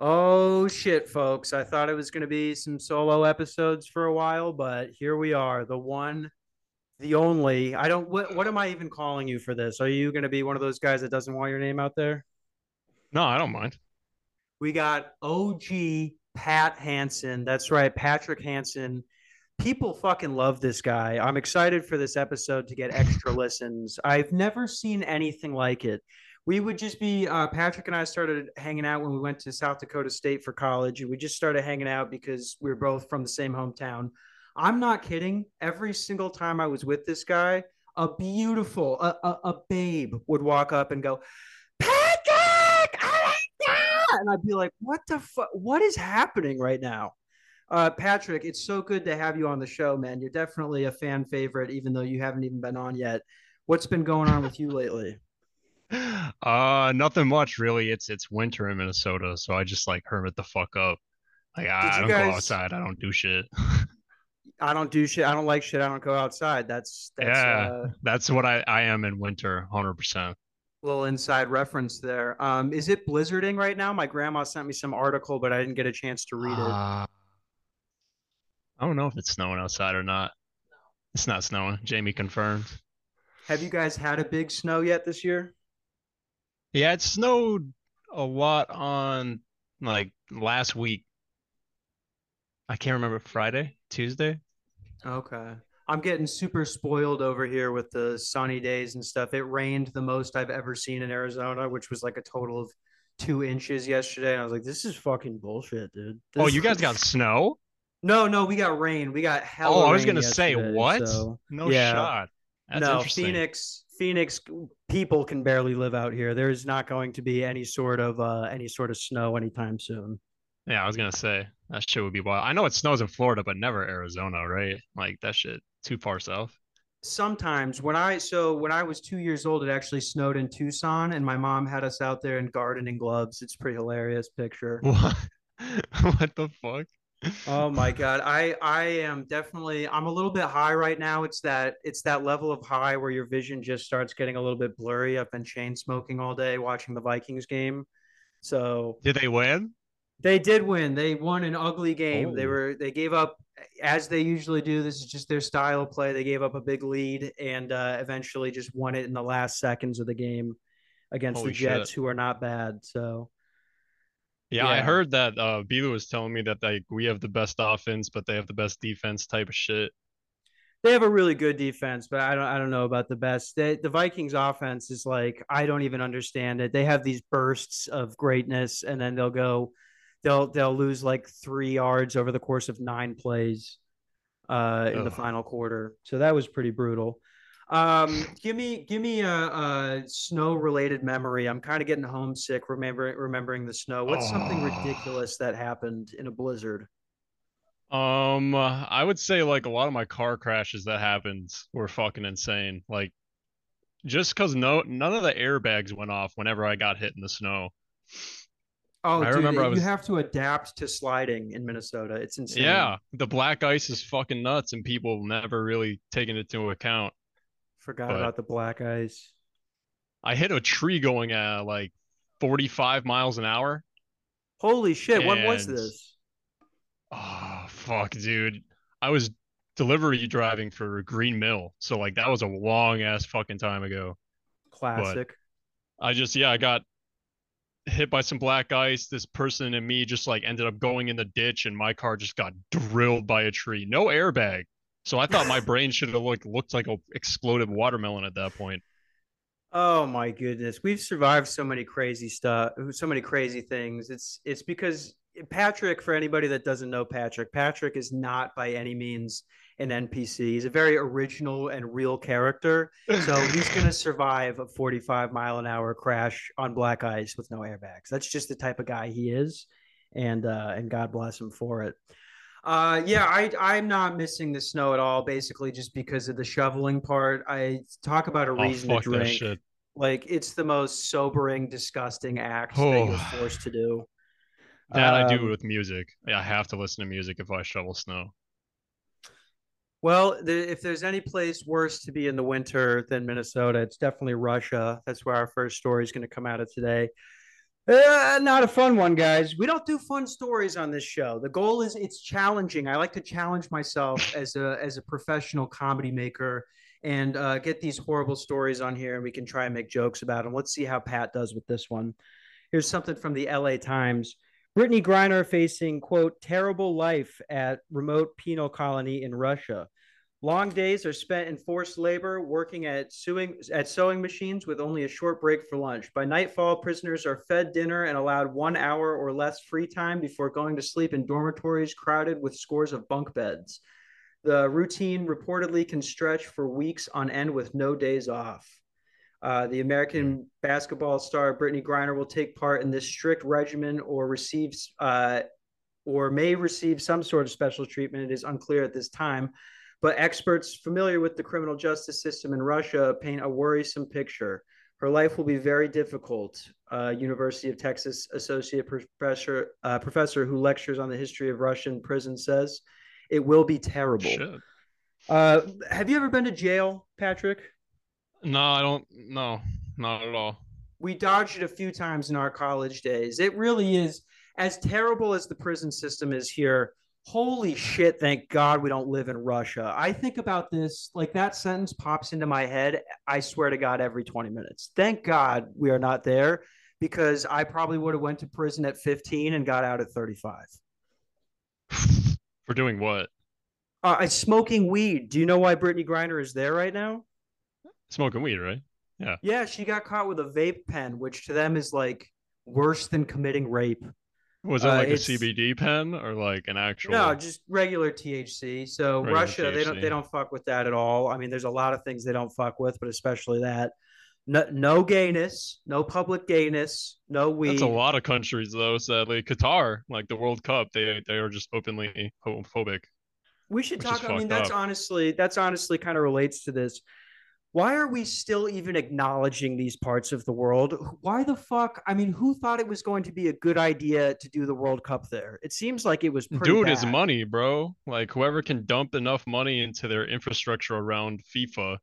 Oh shit, folks. I thought it was going to be some solo episodes for a while, but here we are. The one, the only. I don't what what am I even calling you for this? Are you going to be one of those guys that doesn't want your name out there? No, I don't mind. We got OG Pat Hansen. That's right, Patrick Hansen. People fucking love this guy. I'm excited for this episode to get extra listens. I've never seen anything like it. We would just be uh, Patrick and I started hanging out when we went to South Dakota State for college, and we just started hanging out because we were both from the same hometown. I'm not kidding. Every single time I was with this guy, a beautiful, a, a, a babe would walk up and go, Patrick, I like that. And I'd be like, what the fuck? What is happening right now? Uh, Patrick, it's so good to have you on the show, man. You're definitely a fan favorite, even though you haven't even been on yet. What's been going on with you lately? Uh, nothing much really. It's it's winter in Minnesota, so I just like hermit the fuck up. Like I, I don't go outside. I don't do shit. I don't do shit. I don't like shit. I don't go outside. That's that's Yeah, uh, that's what I I am in winter, 100%. a little inside reference there. Um, is it blizzarding right now? My grandma sent me some article, but I didn't get a chance to read it. Uh, I don't know if it's snowing outside or not. It's not snowing. Jamie confirmed. Have you guys had a big snow yet this year? Yeah, it snowed a lot on like last week. I can't remember Friday, Tuesday. Okay. I'm getting super spoiled over here with the sunny days and stuff. It rained the most I've ever seen in Arizona, which was like a total of two inches yesterday. And I was like, this is fucking bullshit, dude. Oh, you guys got snow? no, no, we got rain. We got hell. Oh, I was gonna say what? So No yeah. shot. That's No. Phoenix, Phoenix people can barely live out here. There's not going to be any sort of uh any sort of snow anytime soon. Yeah, I was gonna say that shit would be wild. I know it snows in Florida, but never Arizona, right? Like that shit too far south. sometimes when I so when I was two years old, it actually snowed in Tucson, and my mom had us out there in gardening gloves. It's a pretty hilarious picture. What? What the fuck? Oh my god, I I am definitely I'm a little bit high right now. It's that it's that level of high where your vision just starts getting a little bit blurry. I've been chain smoking all day watching the Vikings game, so Did they win? They did win. They won an ugly game. They Oh, were they gave up as they usually do. This is just their style of play. They gave up a big lead and uh, eventually just won it in the last seconds of the game against the holy shit. Jets, who are not bad. So Yeah, I heard that uh Beelu was telling me that like we have the best offense, but they have the best defense type of shit. they have a really good defense, but I don't I don't know about the best. They, the Vikings offense is like I don't even understand it. They have these bursts of greatness, and then they'll go. They'll they'll lose like three yards over the course of nine plays. uh, in the final quarter. So that was pretty brutal. Um, give me give me a, a snow related memory. I'm kind of getting homesick remembering remembering the snow. What's something Oh. ridiculous that happened in a blizzard? Um, uh, I would say like a lot of my car crashes that happened were fucking insane. Like just because no none of the airbags went off whenever I got hit in the snow. Oh, I dude, remember I you have to adapt to sliding in Minnesota. It's insane. Yeah, the black ice is fucking nuts, and people never really taken it into account. Forgot But about the black ice. I hit a tree going at like 45 miles an hour, Holy shit, when was this? oh fuck, dude, I was delivery driving for Green Mill, so like that was a long ass fucking time ago. But Classic. I just yeah, I got hit by some black ice. This person and me just like ended up going in the ditch, and my car just got drilled by a tree. No airbag. So I thought my brain should have looked looked like a exploded watermelon at that point. Oh my goodness. We've survived so many crazy stuff, so many crazy things. It's it's because Patrick, for anybody that doesn't know Patrick, Patrick is not by any means an NPC. He's a very original and real character. So he's going to survive a 45 mile an hour crash on black ice with no airbags. That's just the type of guy he is. And uh, and God bless him for it. Uh, yeah, I I'm not missing the snow at all. Basically, just because of the shoveling part. I talk about a Oh reason to drink. Like it's the most sobering, disgusting act that you're Oh, forced to do. that I do Um, with music. I have to listen to music if I shovel snow. well, the, if there's any place worse to be in the winter than Minnesota, it's definitely Russia. That's where our first story is going to come out of today. Uh, not a fun one, guys. We don't do fun stories on this show. The goal is it's challenging. I like to challenge myself as a as a professional comedy maker and uh, get these horrible stories on here, and we can try and make jokes about them. Let's see how Pat does with this one. Here's something from the L.A. Times. Brittney Griner facing quote terrible life at remote penal colony in Russia. Long days are spent in forced labor, working at sewing at sewing machines with only a short break for lunch. By nightfall, prisoners are fed dinner and allowed one hour or less free time before going to sleep in dormitories crowded with scores of bunk beds. The routine reportedly can stretch for weeks on end with no days off. Uh, the American basketball star Brittney Griner will take part in this strict regimen or receives uh, or may receive some sort of special treatment. It is unclear at this time but experts familiar with the criminal justice system in Russia paint a worrisome picture. Her life will be very difficult. Uh, University of Texas associate professor uh, professor who lectures on the history of Russian prison says it will be terrible. Uh, have you ever been to jail, Patrick? No, I don't. No, not at all. We dodged it a few times in our college days. It really is as terrible as the prison system is here holy shit, thank God we don't live in Russia. I think about this, like that sentence pops into my head, I swear to God, every 20 minutes. Thank God we are not there because I probably would have went to prison at 15 and got out at 35. For doing what? Uh, smoking weed. Do you know why Brittney Grinder is there right now? Smoking weed, right? Yeah. Yeah, she got caught with a vape pen, which to them is like worse than committing rape. Was it uh, like uh, a CBD pen or like an actual? No, just regular THC. So regular Russia, THC. they don't they don't fuck with that at all. I mean, there's a lot of things they don't fuck with, but especially that. No, no gayness, no public gayness, no weed. That's a lot of countries though. Sadly, Qatar, like the World Cup, they they are just openly homophobic. We should talk. I mean, that's up. honestly that's honestly kind of relates to this why are we still even acknowledging these parts of the world? Why the fuck? I mean, who thought it was going to be a good idea to do the World Cup there? It seems like it was dude bad. is money, bro. Like whoever can dump enough money into their infrastructure around FIFA,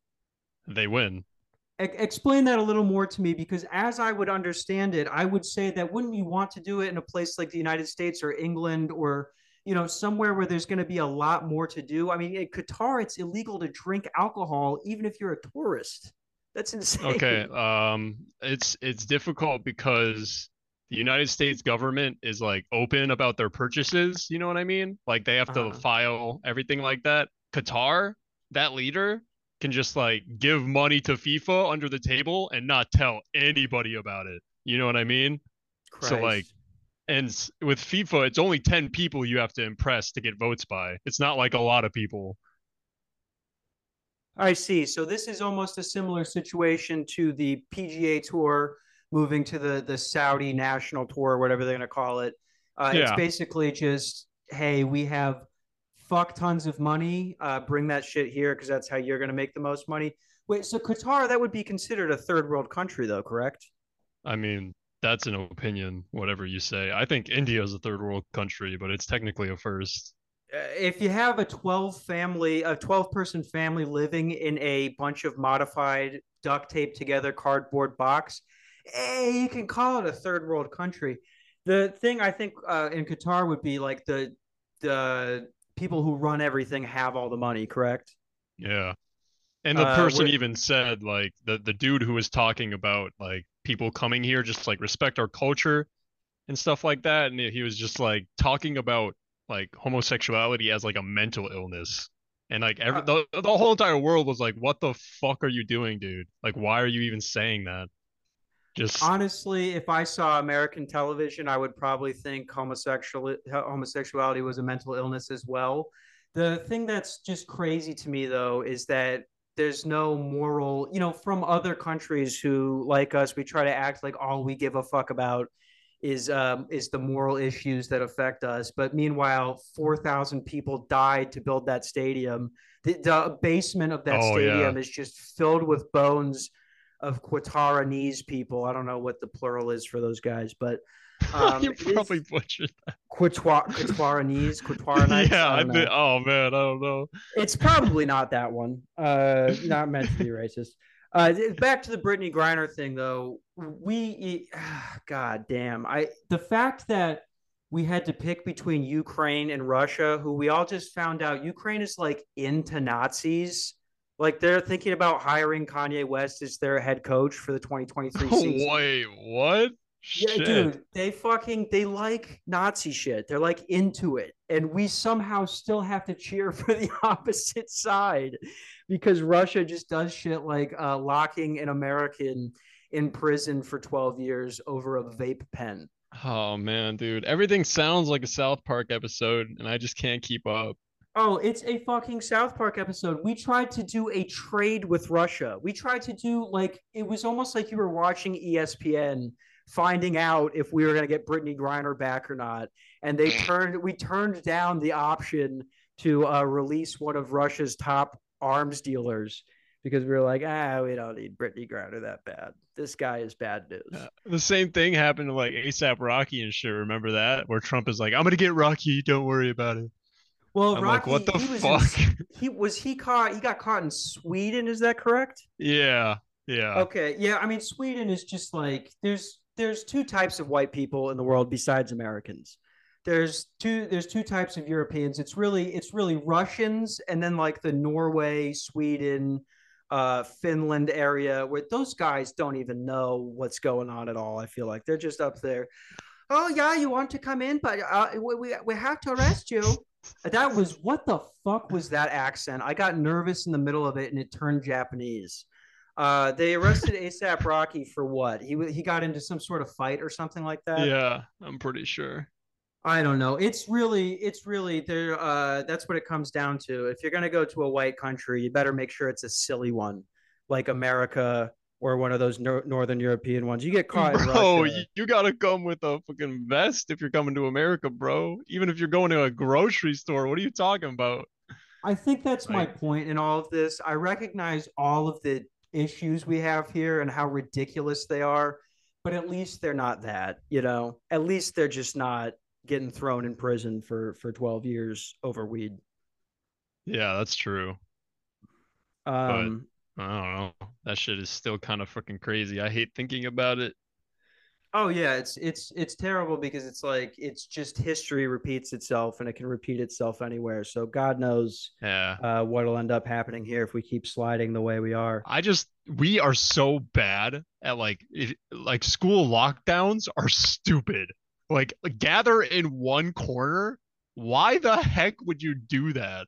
they win. explain that a little more to me because as I would understand it, I would say that wouldn't you want to do it in a place like the United States or England or you know, somewhere where there's going to be a lot more to do. I mean, in Qatar, it's illegal to drink alcohol even if you're a tourist. That's insane. Okay, um, it's it's difficult because the United States government is like open about their purchases. You know what I mean? Like they have to uh-huh. file everything like that. Qatar, that leader can just like give money to FIFA under the table and not tell anybody about it. You know what I mean? Christ. So like and with FIFA, it's only 10 people you have to impress to get votes by. It's not like a lot of people. I see. So this is almost a similar situation to the PGA Tour moving to the the Saudi National Tour, whatever they're going to call it. Uh, yeah. It's basically just, hey, we have fuck tons of money. Uh, bring that shit here because that's how you're going to make the most money. Wait, so Qatar that would be considered a third world country, though, correct? I mean, that's an opinion, whatever you say. I think India is a third world country, but it's technically a first. Uh, if you have a 12 family, a 12 person family living in a bunch of modified duct tape together cardboard box, hey, you can call it a third world country. The thing I think uh, in Qatar would be like the the people who run everything have all the money, correct? Yeah. And the uh, person even said like the the dude who was talking about like people coming here just like respect our culture and stuff like that. And he was just like talking about like homosexuality as like a mental illness. And like every uh, the, the whole entire world was like what the fuck are you doing dude? Like why are you even saying that? Just honestly if i saw american television i would probably think homosexual homosexuality was a mental illness as well. The thing that's just crazy to me though is that there's no moral, you know, from other countries who like us, we try to act like all we give a fuck about is um, is the moral issues that affect us. But meanwhile, four thousand people died to build that stadium. The, the basement of that oh, stadium yeah. is just filled with bones of Qatarese people. I don't know what the plural is for those guys, but um, you probably butchered that. Quatuaranese, Quatuaranites. Yeah, I, I oh man, I don't know. It's probably not that one. Uh, not meant to be racist. Uh, back to the Brittney Griner thing, though. We, God damn, I the fact that we had to pick between Ukraine and Russia, who we all just found out Ukraine is like into Nazis. Like they're thinking about hiring Kanye West as their head coach for the 2023 season. Wait, what? Yeah, Shit. dude, they fucking they like Nazi shit. They're like into it, and we somehow still have to cheer for the opposite side because Russia just does shit like uh, locking an American in prison for 12 years over a vape pen. Oh man, dude. Everything sounds like a South Park episode, and I just can't keep up. Oh, it's a fucking South Park episode. We tried to do a trade with Russia. We tried to do like it was almost like you were watching ESPN finding out if we were going to get Brittney Griner back or not. And they turned, we turned down the option to uh, release one of Russia's top arms dealers because we were like, ah, we don't need Brittney Griner that bad. This guy is bad news. Yeah. The same thing happened to like ASAP Rocky and shit. Remember that? Where Trump is like, I'm gonna get Rocky, don't worry about it. Well, I'm Rocky, like, what the he was fuck? in- he was he caught he got caught in Sweden, is that correct? yeah, yeah. Okay, yeah. I mean, Sweden is just like there's there's two types of white people in the world besides Americans. There's two there's two types of Europeans. It's really it's really Russians and then like the Norway, Sweden, uh, Finland area where those guys don't even know what's going on at all. I feel like they're just up there. Oh yeah, you want to come in, but uh, we, we we have to arrest you. That was what the fuck was that accent? I got nervous in the middle of it and it turned Japanese. Uh, they arrested ASAP Rocky for what? He he got into some sort of fight or something like that. yeah, I'm pretty sure. I don't know. It's really, it's really there. Uh, that's what it comes down to. If you're gonna go to a white country, you better make sure it's a silly one, like America or one of those nor- northern European ones. You get caught, in Bro, Russia. you, you gotta come with a fucking vest if you're coming to America, bro. Even if you're going to a grocery store, what are you talking about? I think that's my point in all of this. I recognize all of the issues we have here and how ridiculous they are, but at least they're not that, you know. At least they're just not getting thrown in prison for for 12 years over weed. Yeah, that's true. Um I don't know. That shit is still kind of fucking crazy. I hate thinking about it. Oh yeah, it's it's it's terrible because it's like it's just history repeats itself and it can repeat itself anywhere. So God knows Yeah. uh what'll end up happening here if we keep sliding the way we are. I just we are so bad at like if, like school lockdowns are stupid. Like gather in one corner. Why the heck would you do that?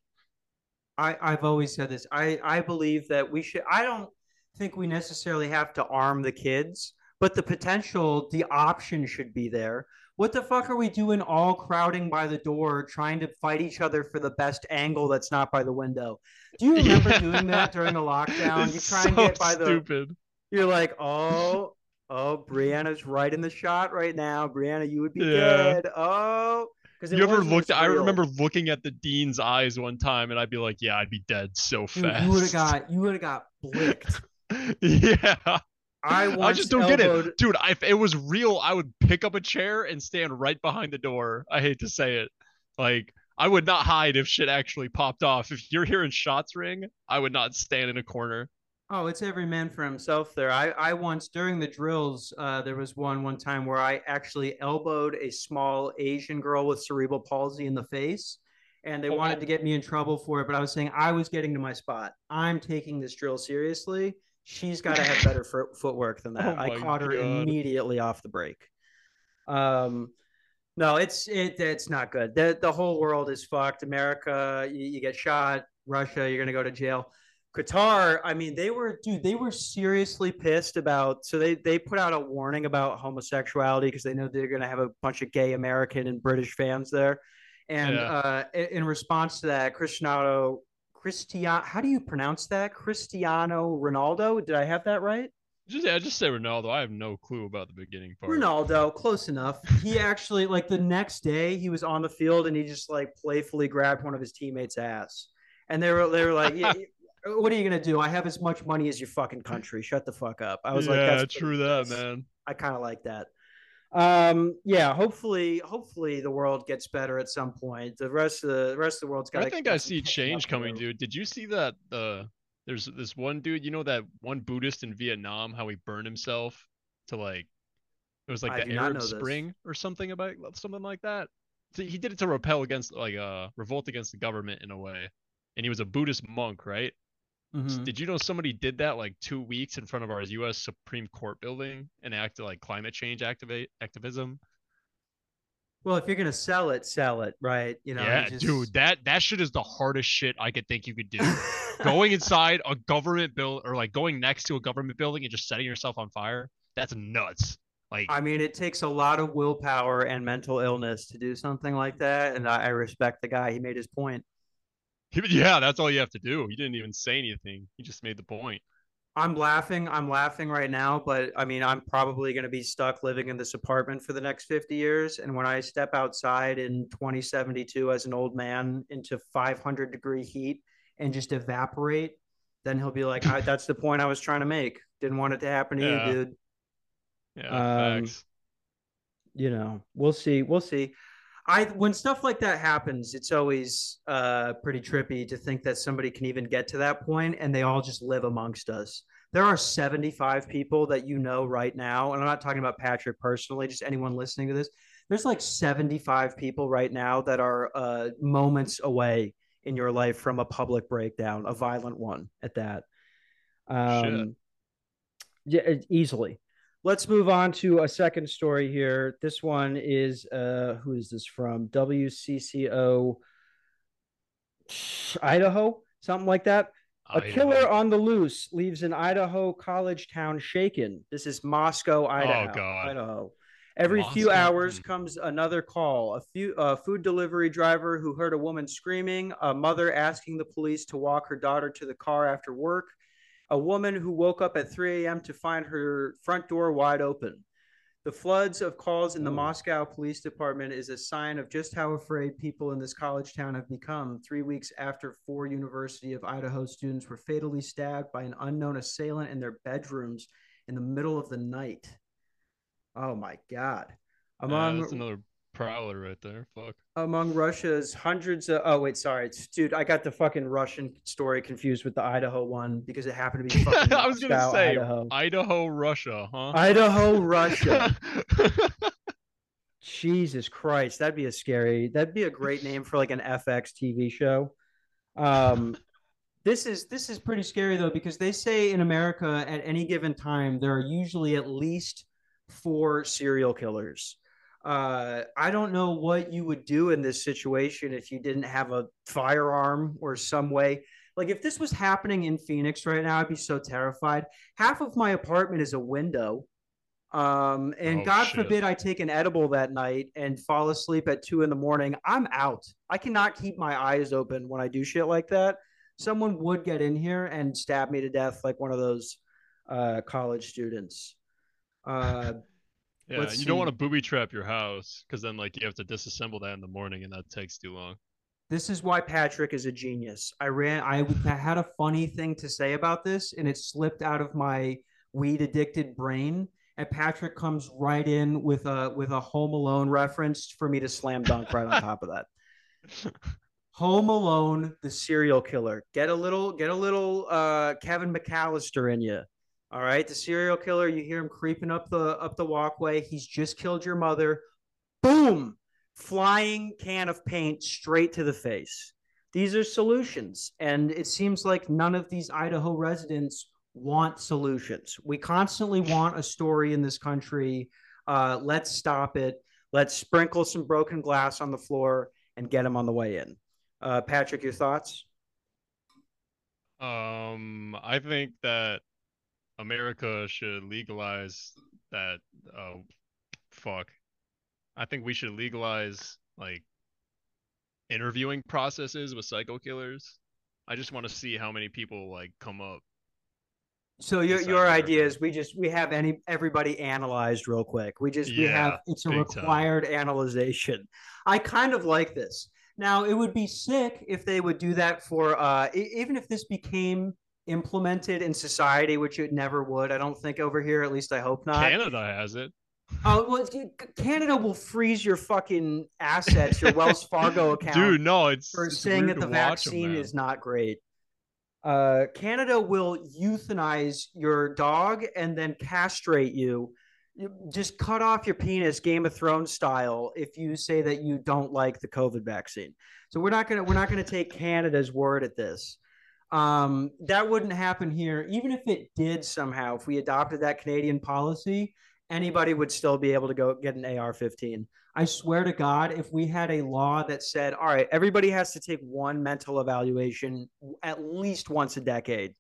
I, I've always said this. I, I believe that we should. I don't think we necessarily have to arm the kids, but the potential, the option should be there. What the fuck are we doing all crowding by the door trying to fight each other for the best angle that's not by the window? Do you remember Yeah. doing that during the lockdown? It's you try so and get by the. stupid. You're like, oh, oh, Brianna's right in the shot right now. Brianna, you would be Yeah. good. Oh, because You ever looked? I remember looking at the dean's eyes one time, and I'd be like, "Yeah, I'd be dead so Dude, fast." you would have got you would have got blicked. yeah. I I just don't get it, dude. If it was real, I would pick up a chair and stand right behind the door. I hate to say it, like I would not hide if shit actually popped off. If you're hearing shots ring, I would not stand in a corner. Oh, it's every man for himself there. I, I once during the drills, uh, there was one one time where I actually elbowed a small Asian girl with cerebral palsy in the face, and they Oh, wanted to get me in trouble for it. But I was saying I was getting to my spot. I'm taking this drill seriously. She's got to have better fo- footwork than that. Oh I caught her immediately off the break. Um, no, it's it it's not good. The the whole world is fucked. America, you, you get shot. Russia, you're gonna go to jail. Qatar, I mean, they were, dude, they were seriously pissed about. So they they put out a warning about homosexuality because they know they're going to have a bunch of gay American and British fans there. And Yeah. uh, in, in response to that, Cristiano, Cristiano, how do you pronounce that? Cristiano Ronaldo? Did I have that right? Just yeah, just say Ronaldo. I have no clue about the beginning part. Ronaldo, close enough. He actually, like the next day, he was on the field and he just like playfully grabbed one of his teammates' ass. And they were they were like, yeah, "What are you gonna do? I have as much money as your fucking country. Shut the fuck up." I was yeah, like, "That's true that, nice." man. I kind of like that. Um, yeah, hopefully, hopefully the world gets better at some point. The rest of the, the rest of the world's got. I think I see change coming, dude. Did you see that the There's this one dude, you know that one Buddhist in Vietnam, how he burned himself to like it was like I the Arab know this. Spring or something about something like that. So he did it to repel against like uh revolt against the government in a way. And he was a Buddhist monk, right? Mhm. Did you know somebody did that like two weeks in front of our U.S. Supreme Court building and acted like climate change activate activism? Well, if you're gonna sell it, sell it, right? You know, yeah, you dude, that that shit is the hardest shit I could think you could do. going inside a government build or like going next to a government building and just setting yourself on fire, that's nuts. Like I mean, it takes a lot of willpower and mental illness to do something like that, and I, I respect the guy. He made his point. yeah, that's all you have to do. He didn't even say anything. He just made the point. I'm laughing. I'm laughing right now, but I mean, I'm probably going to be stuck living in this apartment for the next 50 years. And when I step outside in 2072 as an old man into 500 degree heat and just evaporate, then he'll be like, I, "That's the point I was trying to make. Didn't want it to happen to Yeah. you, dude." Yeah, Um, you know, we'll see. We'll see. I when stuff like that happens, it's always uh, pretty trippy to think that somebody can even get to that point and they all just live amongst us. There are 75 people that you know right now, and I'm not talking about Patrick personally, just anyone listening to this. There's like 75 people right now that are uh, moments away in your life from a public breakdown, a violent one at that. Um, yeah, easily. Let's move on to a second story here. This one is uh who is this from? WCCO Idaho, something like that. A killer on the loose leaves an Idaho college town shaken. This is Moscow, Idaho. Oh, God. Idaho. Every few hours comes another call. A few a food delivery driver who heard a woman screaming, a mother asking the police to walk her daughter to the car after work, a woman who woke up at 3 a.m. to find her front door wide open. The floods of calls in the. Moscow Police Department is a sign of just how afraid people in this college town have become. Three weeks after four University of Idaho students were fatally stabbed by an unknown assailant in their bedrooms in the middle of the night. Oh my God. Yeah, Among that's another prowler right there. Fuck. among Russia's hundreds of oh wait sorry it's dude I got the fucking Russian story confused with the Idaho one because it happened to be fucking I was gonna Moscow, say Idaho. Idaho, Russia, huh? Idaho, Russia. Jesus Christ, that'd be a scary. That'd be a great name for like an FX TV show. Um, this is this is pretty scary though because they say in America at any given time there are usually at least four serial killers. Uh, I don't know what you would do in this situation if you didn't have a firearm or some way. Like if this was happening in Phoenix right now, I'd be so terrified. Half of my apartment is a window. Um, and Oh, God shit. forbid I take an edible that night and fall asleep at two in the morning. I'm out. I cannot keep my eyes open when I do shit like that. Someone would get in here and stab me to death like one of those uh, college students. Uh, yeah, Let's you don't want to booby trap your house because then like you have to disassemble that in the morning and that takes too long. this is why Patrick is a genius. I ran. I, I had a funny thing to say about this, and it slipped out of my weed addicted brain. And Patrick comes right in with a with a Home Alone reference for me to slam dunk right on top of that. Home Alone, the serial killer. Get a little, get a little uh, Kevin McCallister in you. All right, the serial killer. You hear him creeping up the up the walkway. He's just killed your mother. Boom! Flying can of paint straight to the face. These are solutions, and it seems like none of these Idaho residents want solutions. We constantly want a story in this country. Uh, let's stop it. Let's sprinkle some broken glass on the floor and get him on the way in. Uh, Patrick, your thoughts? Um, I think that America should legalize that. Oh, fuck. I think we should legalize like interviewing processes with psycho killers. I just want to see how many people like come up. So your your idea is we just we have any everybody analyzed real quick. We just we have it's a big time. required analyzation. I kind of like this. Now it would be sick if they would do that for uh even if this became implemented in society, which it never would. I don't think over here. At least I hope not. Canada has it. Oh well, Canada will freeze your fucking assets, your Wells Fargo account Dude, no, it's, for it's saying that the to watch 'em, vaccine is not great. Uh, Canada will euthanize your dog and then castrate you. You Just cut off your penis, Game of Thrones style, if you say that you don't like the COVID vaccine. So we're not gonna we're not gonna take Canada's word at this. Um, that wouldn't happen here. Even if it did somehow, if we adopted that Canadian policy, anybody would still be able to go get an AR 15. I swear to God, if we had a law that said, all right, everybody has to take one mental evaluation at least once a decade,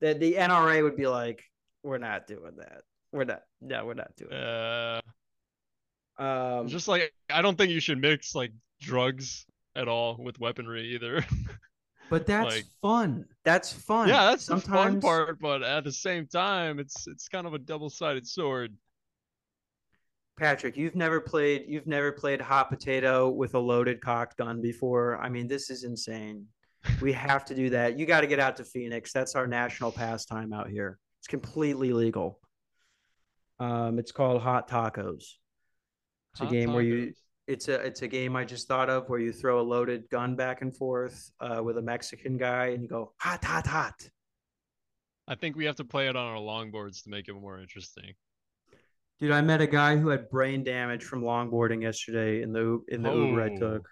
that the NRA would be like, we're not doing that. We're not. No, we're not doing. Uh, That. Um, just like I don't think you should mix like drugs at all with weaponry either. but that's like- fun. That's fun. yeah, that's the fun part, but at the same time, it's it's kind of a double-sided sword. Patrick, you've never played you've never played hot potato with a loaded cock gun before. I mean, this is insane. We have to do that. You got to get out to Phoenix. That's our national pastime out here. It's completely legal. Um, it's called Hot Tacos. It's a Hot game where you tacos. It's a it's a game I just thought of where you throw a loaded gun back and forth uh, with a Mexican guy and you go hot hot hot. I think we have to play it on our longboards to make it more interesting. Dude, I met a guy who had brain damage from longboarding yesterday in the in the Uber I Oh. took.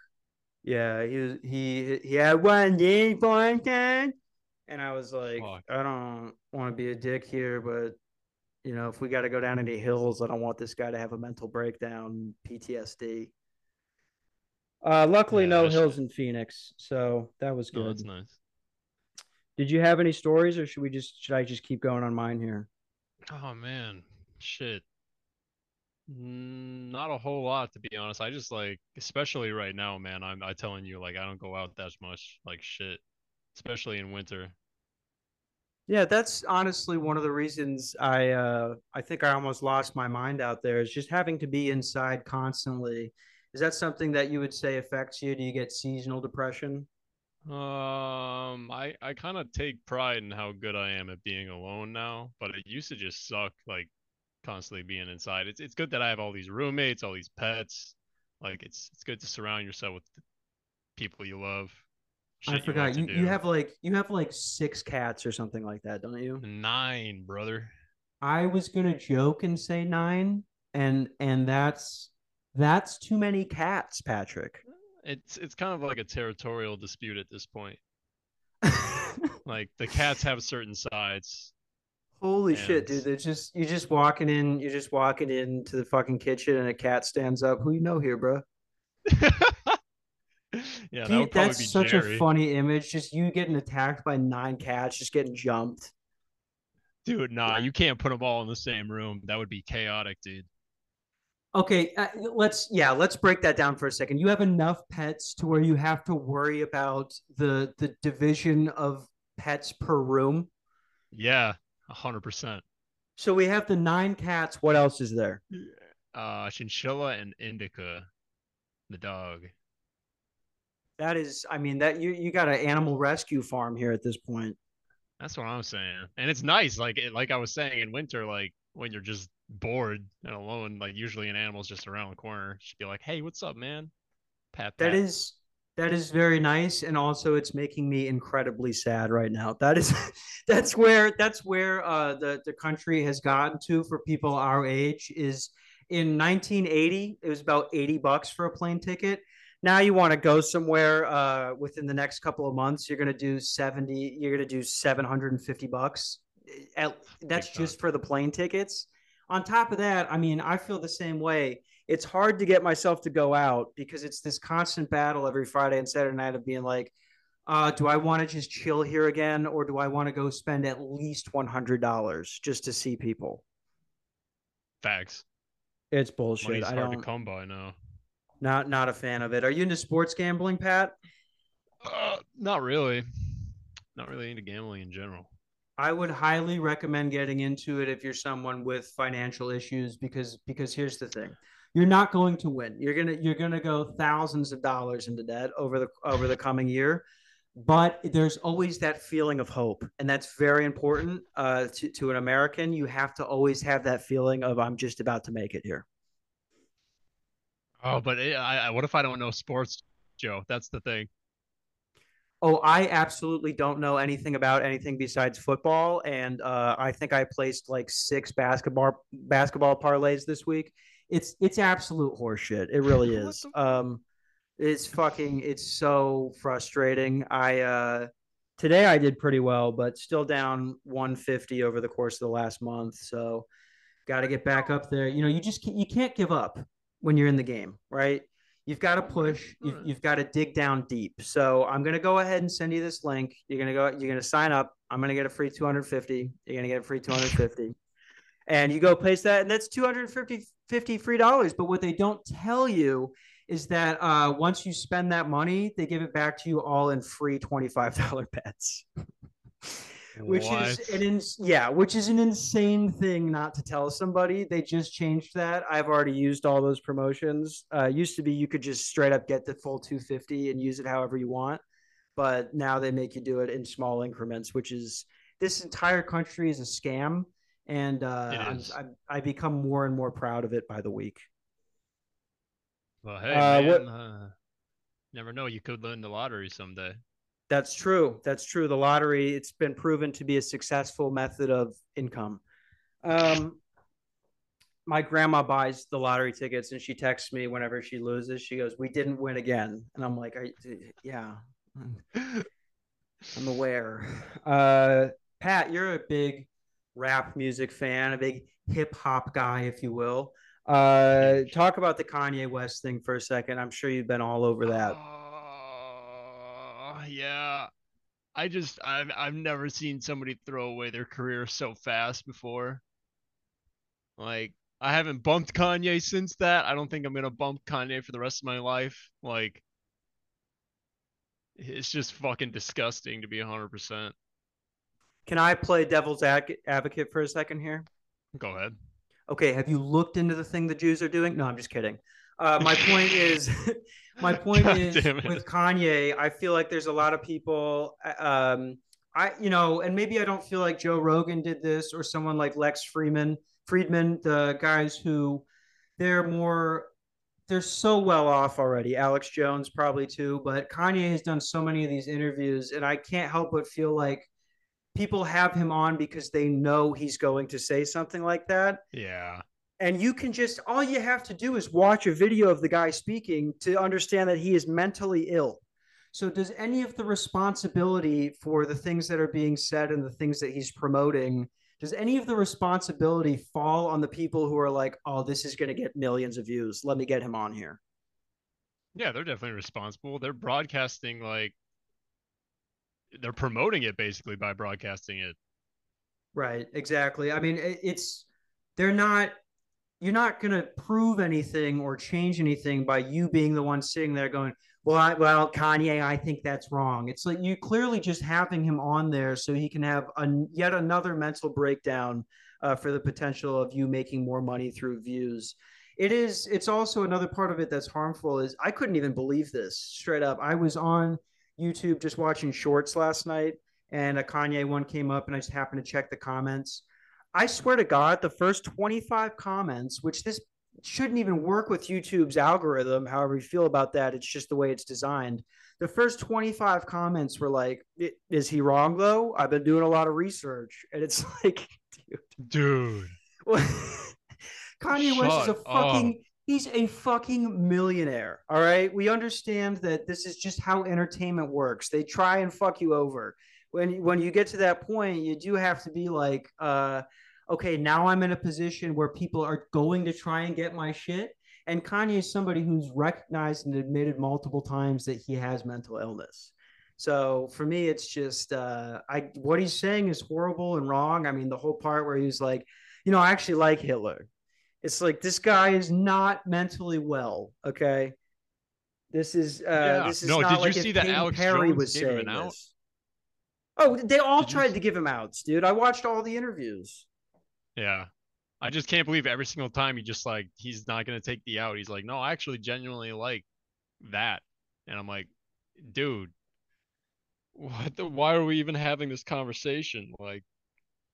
Yeah, he was he he had one day time, and I was like, Fuck. I don't want to be a dick here, but you know, if we got to go down any hills, I don't want this guy to have a mental breakdown, PTSD. Uh, luckily, Yeah, no that's- hills in Phoenix, so that was No, good. that's nice. Did you have any stories, or should we just should I just keep going on mine here? Oh man, shit. Mm, Not a whole lot to be honest. I just like, especially right now, man. I'm I telling you, like I don't go out that much, like shit, especially in winter. Yeah, that's honestly one of the reasons I uh I think I almost lost my mind out there is just having to be inside constantly. Is that something that you would say affects you? Do you get seasonal depression? Um, I I kind of take pride in how good I am at being alone now, but it used to just suck, like constantly being inside. It's it's good that I have all these roommates, all these pets. Like it's it's good to surround yourself with people you love. I shit you forgot you, you have like you have like six cats or something like that, don't you? nine, brother. I was gonna joke and say nine, and and that's that's too many cats, Patrick. It's it's kind of like a territorial dispute at this point. Like the cats have certain sides. Holy shit, dude! They're just you're just walking in, you're just walking into the fucking kitchen, and a cat stands up. Who you know here, bro? yeah, that Dude, that's such Jerry. a funny image. Just you getting attacked by nine cats, just getting jumped. Dude, nah, you can't put them all in the same room. That would be chaotic, dude. Okay, uh, let's yeah, let's break that down for a second. You have enough pets to where you have to worry about the the division of pets per room. Yeah, a hundred percent. So we have the nine cats. What else is there? Uh, chinchilla and indica, the dog. That is, I mean, that you you got an animal rescue farm here at this point. That's what I'm saying. And it's nice, like like I was saying in winter, like when you're just bored and alone, like usually an animal's just around the corner. Just be like, hey, what's up, man? Pat, That pat. is that is very nice, and also it's making me incredibly sad right now. That is that's where that's where uh, the the country has gotten to for people our age. Is in 1980, it was about 80 bucks for a plane ticket. Now you want to go somewhere uh, within the next couple of months, you're going to do 70. You're going to do 750 bucks. That's just for the plane tickets. On top of that, I mean, I feel the same way it's hard to get myself to go out because it's this constant battle every Friday and Saturday night of being like, uh, do I want to just chill here again, or do I want to go spend at least one hundred dollars just to see people? Facts. It's bullshit. Money's I hard to don't. come by now. Not not a fan of it. Are you into sports gambling, Pat? Uh, not really. Not really into gambling in general. I would highly recommend getting into it if you're someone with financial issues because because here's the thing. You're not going to win. You're going to you're going to go thousands of dollars into debt over the over the coming year. But there's always that feeling of hope, and that's very important uh, to to an American. You have to always have that feeling of I'm just about to make it here. Oh, but it, I, I, what if I don't know sports, Joe? That's the thing. Oh, I absolutely don't know anything about anything besides football, and uh, I think I placed like six basketball basketball parlays this week. It's it's absolute horseshit. It really is. Um, it's fucking. It's so frustrating. I uh, today I did pretty well, but still down 150 over the course of the last month. So, got to get back up there. You know, you just can't, you can't give up when you're in the game, right? You've got to push. You've, you've got to dig down deep. So I'm going to go ahead and send you this link. You're going to go. You're going to sign up. I'm going to get a free 250. You're going to get a free 250. and you go place that, and that's 250 50 free dollars. But what they don't tell you is that uh, once you spend that money, they give it back to you all in free $25 bets which what? is an ins- yeah, which is an insane thing not to tell somebody. They just changed that. I've already used all those promotions. Uh, used to be you could just straight up get the full 250 and use it however you want, but now they make you do it in small increments, which is this entire country is a scam, and uh, I'm, i become more and more proud of it by the week. Well, hey, uh, man, what, uh, never know. You could win the lottery someday. That's true. That's true. The lottery, it's been proven to be a successful method of income. Um, my grandma buys the lottery tickets and she texts me whenever she loses. She goes, "We didn't win again," and I'm like, "I, "Yeah, I'm aware." Uh, Pat, you're a big rap music fan, a big hip hop guy, if you will. Uh, talk about the Kanye West thing for a second. I'm sure you've been all over that. Yeah. I just I've I've never seen somebody throw away their career so fast before. Like I haven't bumped Kanye since that. I don't think I'm gonna bump Kanye for the rest of my life. Like it's just fucking disgusting to be 100%. Can I play devil's advocate for a second here? Go ahead. Okay, have you looked into the thing the Jews are doing? No, I'm just kidding. Uh, my point is, my point God is with Kanye, I feel like there's a lot of people. Um, I you know, and maybe I don't feel like Joe Rogan did this or someone like Lex Fridman, Friedman, the guys who they're more they're so well off already. Alex Jones probably too, but Kanye has done so many of these interviews, and I can't help but feel like people have him on because they know he's going to say something like that. Yeah and you can just all you have to do is watch a video of the guy speaking to understand that he is mentally ill. So does any of the responsibility for the things that are being said and the things that he's promoting does any of the responsibility fall on the people who are like oh this is going to get millions of views. Let me get him on here. Yeah they're definitely responsible. They're broadcasting like they're promoting it basically by broadcasting it. Right exactly. I mean it's they're not you're not going to prove anything or change anything by you being the one sitting there going, well, I, well, Kanye, I think that's wrong. It's like you clearly just having him on there so he can have a, yet another mental breakdown uh, for the potential of you making more money through views. It is. It's also another part of it that's harmful. Is I couldn't even believe this straight up. I was on YouTube just watching shorts last night, and a Kanye one came up, and I just happened to check the comments I swear to God, the first 25 comments, which this shouldn't even work with YouTube's algorithm, however you feel about that, it's just the way it's designed. The first 25 comments were like, Is he wrong though? I've been doing a lot of research. And it's like, dude. Dude. Kanye Shut West is a fucking. Up. He's a fucking millionaire. All right. We understand that this is just how entertainment works. They try and fuck you over when when you get to that point, you do have to be like, uh, okay, now I'm in a position where people are going to try and get my shit. And Kanye is somebody who's recognized and admitted multiple times that he has mental illness. So for me, it's just uh, I what he's saying is horrible and wrong. I mean, the whole part where he's like, you know, I actually like Hitler. It's like this guy is not mentally well. Okay, this is uh, yeah. this is no. Not did like you see that Alex Perry Jones was saying this. Oh, they all Did tried to give him outs, dude. I watched all the interviews. Yeah. I just can't believe every single time he just like he's not gonna take the out. He's like, no, I actually genuinely like that. And I'm like, dude, what the why are we even having this conversation? Like,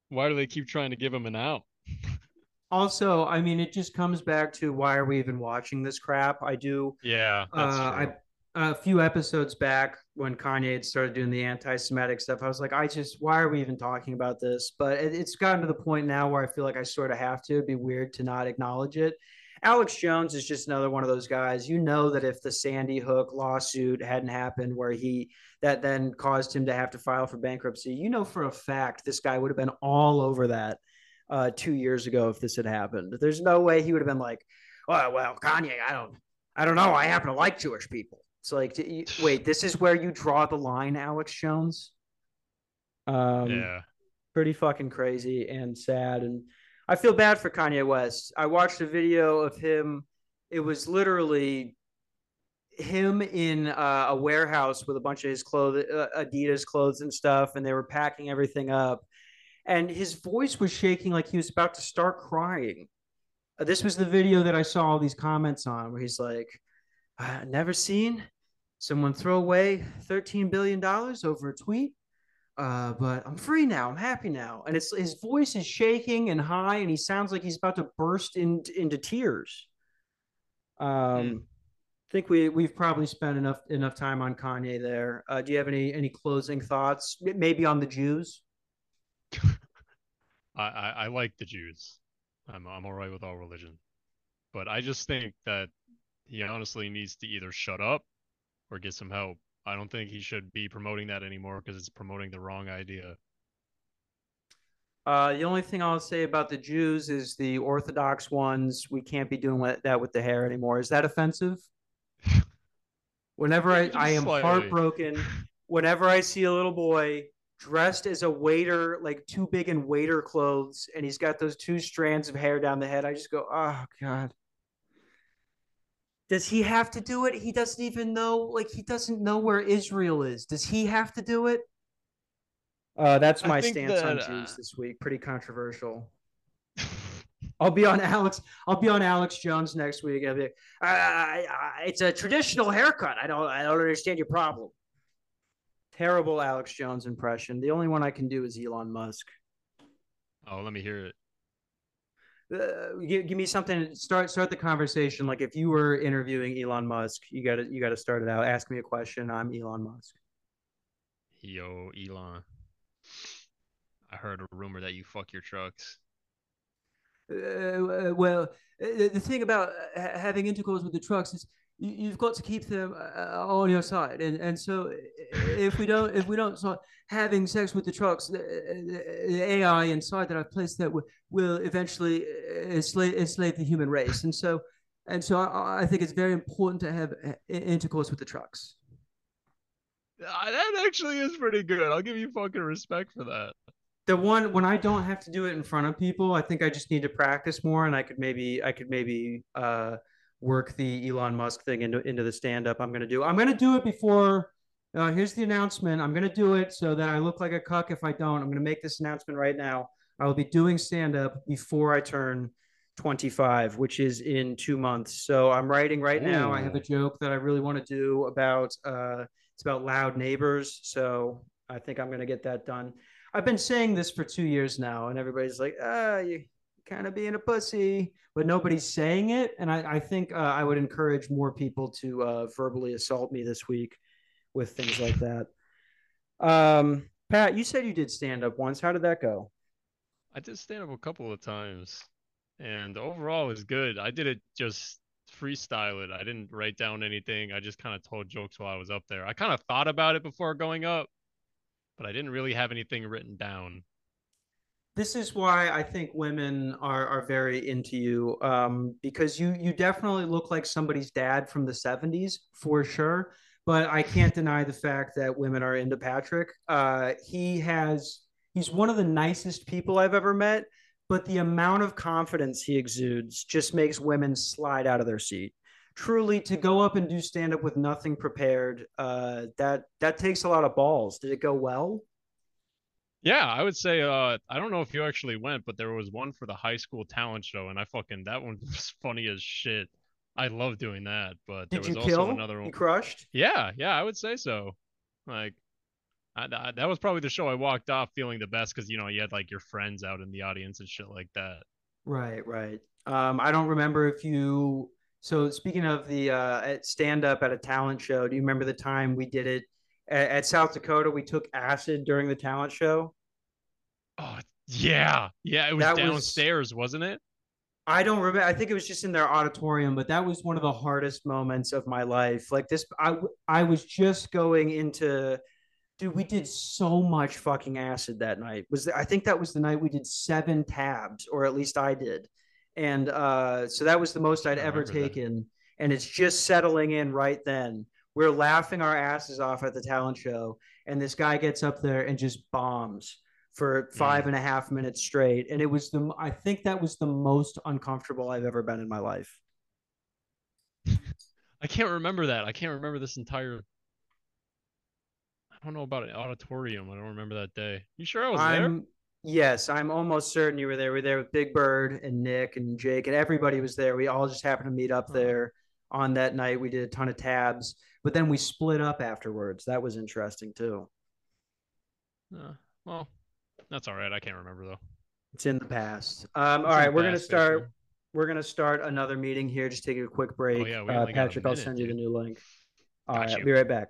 why do they keep trying to give him an out? also, I mean, it just comes back to why are we even watching this crap? I do. Yeah, uh, I, a few episodes back, when Kanye had started doing the anti-Semitic stuff. I was like, I just, why are we even talking about this? But it, it's gotten to the point now where I feel like I sort of have to. It'd be weird to not acknowledge it. Alex Jones is just another one of those guys. You know that if the Sandy Hook lawsuit hadn't happened, where he that then caused him to have to file for bankruptcy, you know for a fact this guy would have been all over that uh, two years ago if this had happened. There's no way he would have been like, "Oh well, Kanye, I don't, I don't know. I happen to like Jewish people." It's like, wait, this is where you draw the line, Alex Jones. Um, yeah, pretty fucking crazy and sad and I feel bad for Kanye West. I watched a video of him. It was literally him in uh, a warehouse with a bunch of his clothes, uh, Adidas clothes and stuff, and they were packing everything up. And his voice was shaking like he was about to start crying. Uh, this was the video that I saw all these comments on, where he's like, "Never seen someone throw away thirteen billion dollars over a tweet." uh, but I'm free now. I'm happy now. And it's his voice is shaking and high, and he sounds like he's about to burst in, into tears. Um, mm. I think we we've probably spent enough enough time on Kanye there. Uh, do you have any any closing thoughts? Maybe on the Jews. I, I, I like the Jews. I'm I'm all right with all religion, but I just think that he honestly needs to either shut up or get some help I don't think he should be promoting that anymore because it's promoting the wrong idea. Uh, the only thing I'll say about the Jews is the Orthodox ones. We can't be doing that with the hair anymore. Is that offensive? Whenever I, I am slightly. heartbroken, whenever I see a little boy dressed as a waiter, like too big in waiter clothes, and he's got those two strands of hair down the head, I just go, oh God. Does he have to do it? He doesn't even know, like, he doesn't know where Israel is. Does he have to do it? Uh, that's my stance that, on Jews uh... this week. Pretty controversial. I'll be on Alex. I'll be on Alex Jones next week. I'll be, I, I, I, it's a traditional haircut. I don't. I don't understand your problem. Terrible Alex Jones impression. The only one I can do is Elon Musk. Oh, let me hear it uh, give, give me something start start the conversation. Like if you were interviewing Elon Musk you got to you got to start it out. Ask me a question. I'm Elon Musk. Yo Elon. I heard a rumor that you fuck your trucks. Uh, uh well uh, the thing about uh, having intercourse with the trucks is you've got to keep them uh, on your side. And and so if we don't if we don't start having sex with the trucks the, the ai inside that i've placed there will, will eventually enslave, enslave the human race. And so and so I, I think it's very important to have uh, intercourse with the trucks. That actually is pretty good. I'll give you fucking respect for that. The one when i don't have to do it in front of people i think i just need to practice more and i could maybe i could maybe uh work the Elon Musk thing into into the stand up I'm going to do. I'm going to do it before. Uh, here's the announcement. I'm going to do it so that I look like a cuck if I don't. I'm going to make this announcement right now. I will be doing stand up before I turn 25, which is in two months. So I'm writing right Ooh. now. I have a joke that I really want to do about. Uh, it's about loud neighbors. So I think I'm going to get that done. I've been saying this for two years now, and everybody's like, "Ah, you kind of being a pussy." but nobody's saying it. And I, I think uh, I would encourage more people to uh, verbally assault me this week with things like that. Um, Pat, you said you did stand up once. How did that go? I did stand up a couple of times, and overall it was good. I did it just freestyle it. I didn't write down anything. I just kind of told jokes while I was up there. I kind of thought about it before going up, but I didn't really have anything written down this is why I think women are are very into you um, because you you definitely look like somebody's dad from the 70s for sure. But I can't deny the fact that women are into Patrick. Uh, he has he's one of the nicest people I've ever met, but the amount of confidence he exudes just makes women slide out of their seat. Truly, to go up and do stand up with nothing prepared, uh, that that takes a lot of balls. Did it go well? Yeah, I would say uh I don't know if you actually went, but there was one for the high school talent show and I fucking that one was funny as shit. I love doing that, but Did there was also kill? another one. You crushed? Yeah, yeah, I would say so. Like I, I, that was probably the show I walked off feeling the best because you know you had like your friends out in the audience and shit like that. Right, right. Um, I don't remember if you. So speaking of the uh, stand up at a talent show, do you remember the time we did it at, at South Dakota. We took acid during the talent show. Oh yeah, yeah. It was That downstairs, wasn't it? I don't remember. I think it was just in their auditorium, but that was one of the hardest moments of my life. Like this, I I was just going into, dude. We did so much fucking acid that night. Was I think that was the night we did seven tabs, or at least I did, and uh, so that was the most I'd ever remember that. taken. And it's just settling in right then. We're laughing our asses off at the talent show, and this guy gets up there and just bombs for mm. five and a half minutes straight. And it was the, I think that was the most uncomfortable I've ever been in my life. I can't remember that. I can't remember this entire. I don't know about an auditorium. I don't remember that day. You sure I was there? I'm, yes, I'm almost certain you were there. We were there with Big Bird and Nick and Jake, and everybody was there. We all just happened to meet up there on that night. We did a ton of tabs, but then we split up afterwards. That was interesting too. Uh, well, that's all right. I can't remember though. It's in the past. Um, all right, we're gonna start. Victor. We're gonna start another meeting here. Just take a quick break. Oh, yeah, uh, only got a Patrick, I'll send you the new link. All Got right, I'll you. be right back.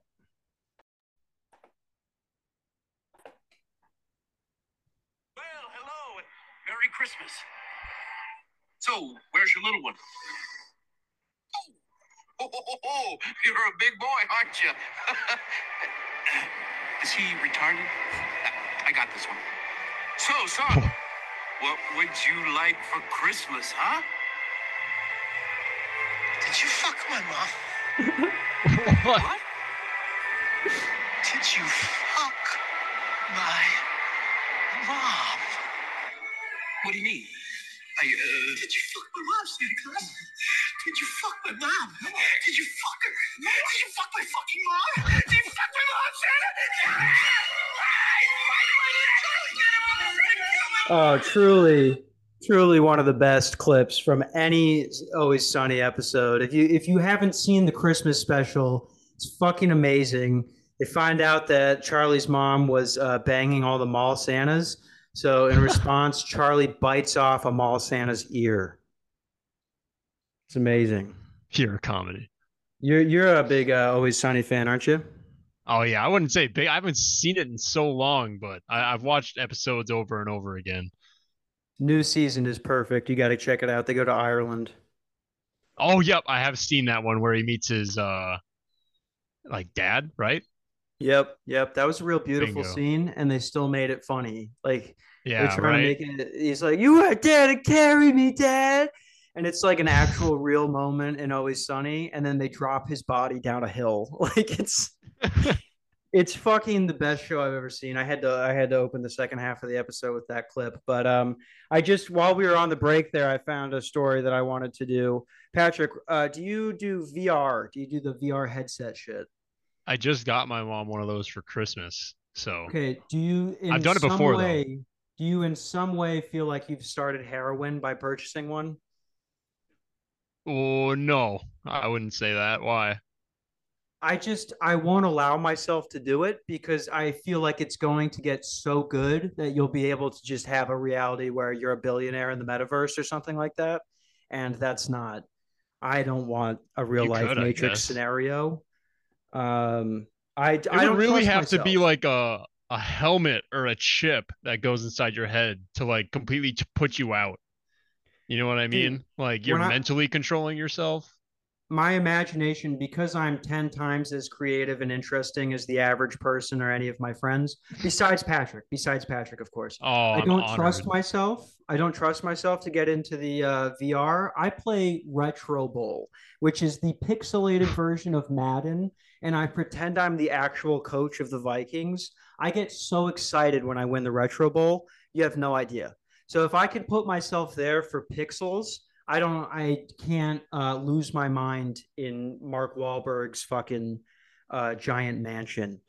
Well, hello and Merry Christmas. So, where's your little one? Oh, oh, oh, oh, you're a big boy, aren't you? Is he retarded? I got this one. So, son, what would you like for Christmas, huh? Did you fuck my mom? what? What? Did you fuck my mom? What do you mean? I, uh... Did you fuck my mom, Santa Claus? Did you fuck my mom? Did you fuck her? Did you fuck my fucking mom? Did you fuck my mom, Santa? Oh, truly, truly one of the best clips from any Always Sunny episode. If you if you haven't seen the Christmas special, it's fucking amazing. They find out that Charlie's mom was uh, banging all the mall Santas. So in response, Charlie bites off a mall Santa's ear. It's amazing. Pure comedy. You're you're a big uh, Always Sunny fan, aren't you? Oh yeah, I wouldn't say big. I haven't seen it in so long, but I, I've watched episodes over and over again. New season is perfect. You got to check it out. They go to Ireland. Oh yep, I have seen that one where he meets his uh like dad, right? Yep, yep. That was a real beautiful Bingo. scene, and they still made it funny. Like they're Yeah, trying right. to make it. He's like, "You are there to carry me, Dad," and it's like an actual real moment in Always Sunny. And then they drop his body down a hill. Like it's it's fucking the best show I've ever seen. I had to I had to open the second half of the episode with that clip, but um, I just while we were on the break there, I found a story that I wanted to do. Patrick, uh, do you do VR? Do you do the VR headset shit? I just got my mom one of those for Christmas. So Okay. Do you in I've done it some before, though. way, Do you in some way feel like you've started heroin by purchasing one? Oh no, I wouldn't say that. Why? I just I won't allow myself to do it because I feel like it's going to get so good that you'll be able to just have a reality where you're a billionaire in the metaverse or something like that. And that's not I don't want a real You life could, matrix scenario. Um I It I don't really have to be like a a helmet or a chip that goes inside your head to like completely put you out. You know what I Dude, mean? like you're mentally controlling yourself. my imagination because i'm 10 times as creative and interesting as the average person or any of my friends besides patrick besides patrick of course Oh, i I'm don't trust myself. I don't trust myself to get into the uh, vr i play retro bowl which is the pixelated version of madden and i pretend i'm the actual coach of the vikings. I get so excited when i win the retro bowl you have no idea so if i could put myself there for pixels I don't. I can't uh, lose my mind in Mark Wahlberg's fucking uh, giant mansion.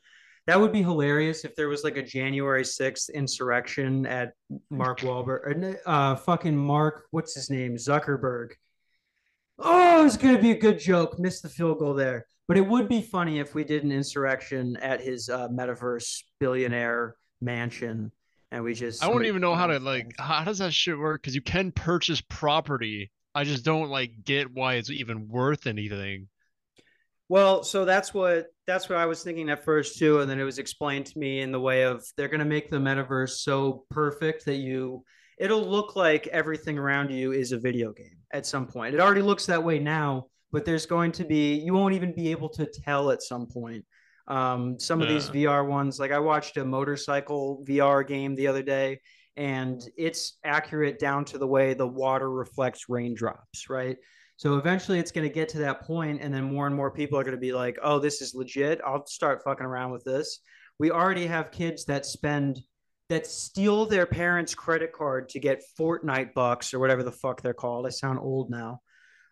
That would be hilarious if there was like a January sixth insurrection at Mark Wahlberg. Uh, fucking Mark, what's his name? Zuckerberg. Oh, it's gonna be a good joke. Missed the field goal there, but it would be funny if we did an insurrection at his uh, metaverse billionaire mansion, and we just. I wouldn't even know how to like how does that shit work? Because you can purchase property. I just don't like get why it's even worth anything. Well, so that's what that's what I was thinking at first too, and then it was explained to me in the way of they're going to make the metaverse so perfect that you it'll look like everything around you is a video game at some point. It already looks that way now, but there's going to be you won't even be able to tell at some point. Um, some of these VR ones, like I watched a motorcycle VR game the other day, and it's accurate down to the way the water reflects raindrops, right? So eventually it's going to get to that point, and then more and more people are going to be like, oh, this is legit. I'll start fucking around with this. We already have kids that spend, that steal their parents' credit card to get Fortnite bucks or whatever the fuck they're called. I sound old now.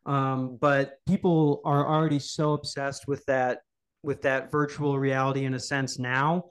Um, but people are already so obsessed with that with that virtual reality in a sense now.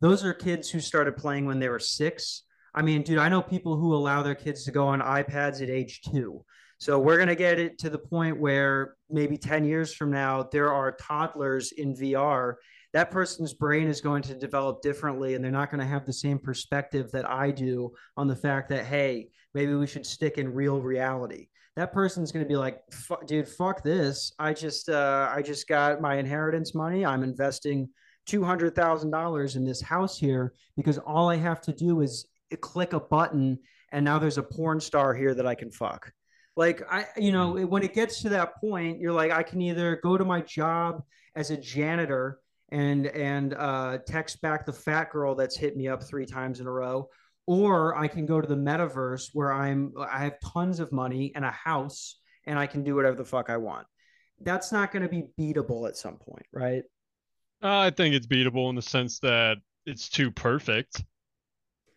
Those are kids who started playing when they were six. I mean dude i know people who allow their kids to go on ipads at age two. So we're going to get it to the point where maybe 10 years from now there are toddlers in vr that person's brain is going to develop differently and they're not going to have the same perspective that i do on the fact that hey maybe we should stick in real reality that person's going to be like, dude, fuck this. I just, uh, I just got my inheritance money. I'm investing $200,000 in this house here because all I have to do is click a button and now there's a porn star here that I can fuck. Like I, you know, hmm. when it gets to that point, you're like, I can either go to my job as a janitor and and uh, text back the fat girl that's hit me up three times in a row, or I can go to the metaverse where I'm I have tons of money and a house and I can do whatever the fuck I want. That's not going to be beatable at some point, right? Uh, I think it's beatable in the sense that it's too perfect.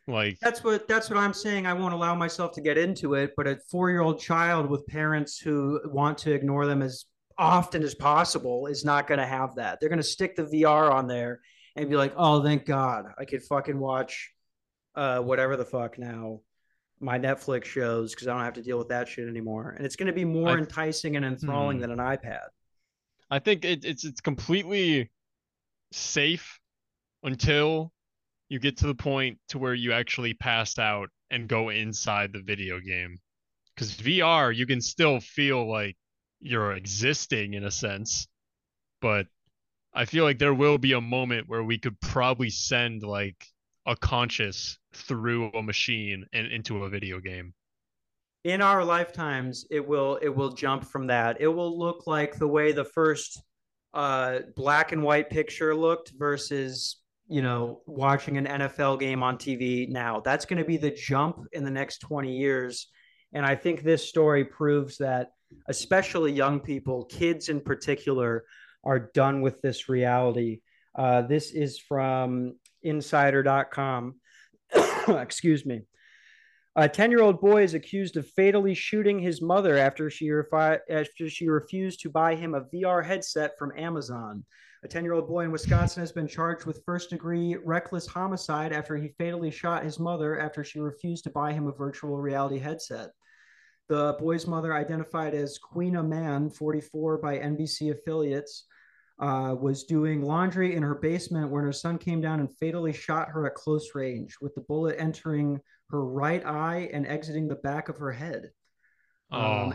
Like that's what that's what I'm saying. I won't allow myself to get into it, but a four-year-old child with parents who want to ignore them as often as possible is not going to have that. They're going to stick the VR on there and be like, "Oh, thank God, I could fucking watch." Uh, whatever the fuck now, my Netflix shows because I don't have to deal with that shit anymore. And it's going to be more I, enticing and enthralling hmm. than an iPad. I think it, it's it's completely safe until you get to the point to where you actually passed out and go inside the video game. Because VR, you can still feel like you're existing in a sense, but I feel like there will be a moment where we could probably send like a conscious through a machine and into a video game. In our lifetimes it will it will jump from that. It will look like the way the first uh black and white picture looked versus you know watching an NFL game on TV now. That's going to be the jump in the next 20 years. And i think this story proves that especially young people kids in particular are done with this reality. Uh, this is from insider.com. Excuse me. A 10 year old boy is accused of fatally shooting his mother after she, refi- after she refused to buy him a VR headset from Amazon. A 10 year old boy in Wisconsin has been charged with first degree reckless homicide after he fatally shot his mother after she refused to buy him a virtual reality headset. The boy's mother, identified as Queen Man, 44 by NBC affiliates, uh, was doing laundry in her basement when her son came down and fatally shot her at close range, with the bullet entering her right eye and exiting the back of her head. Um, oh. Um,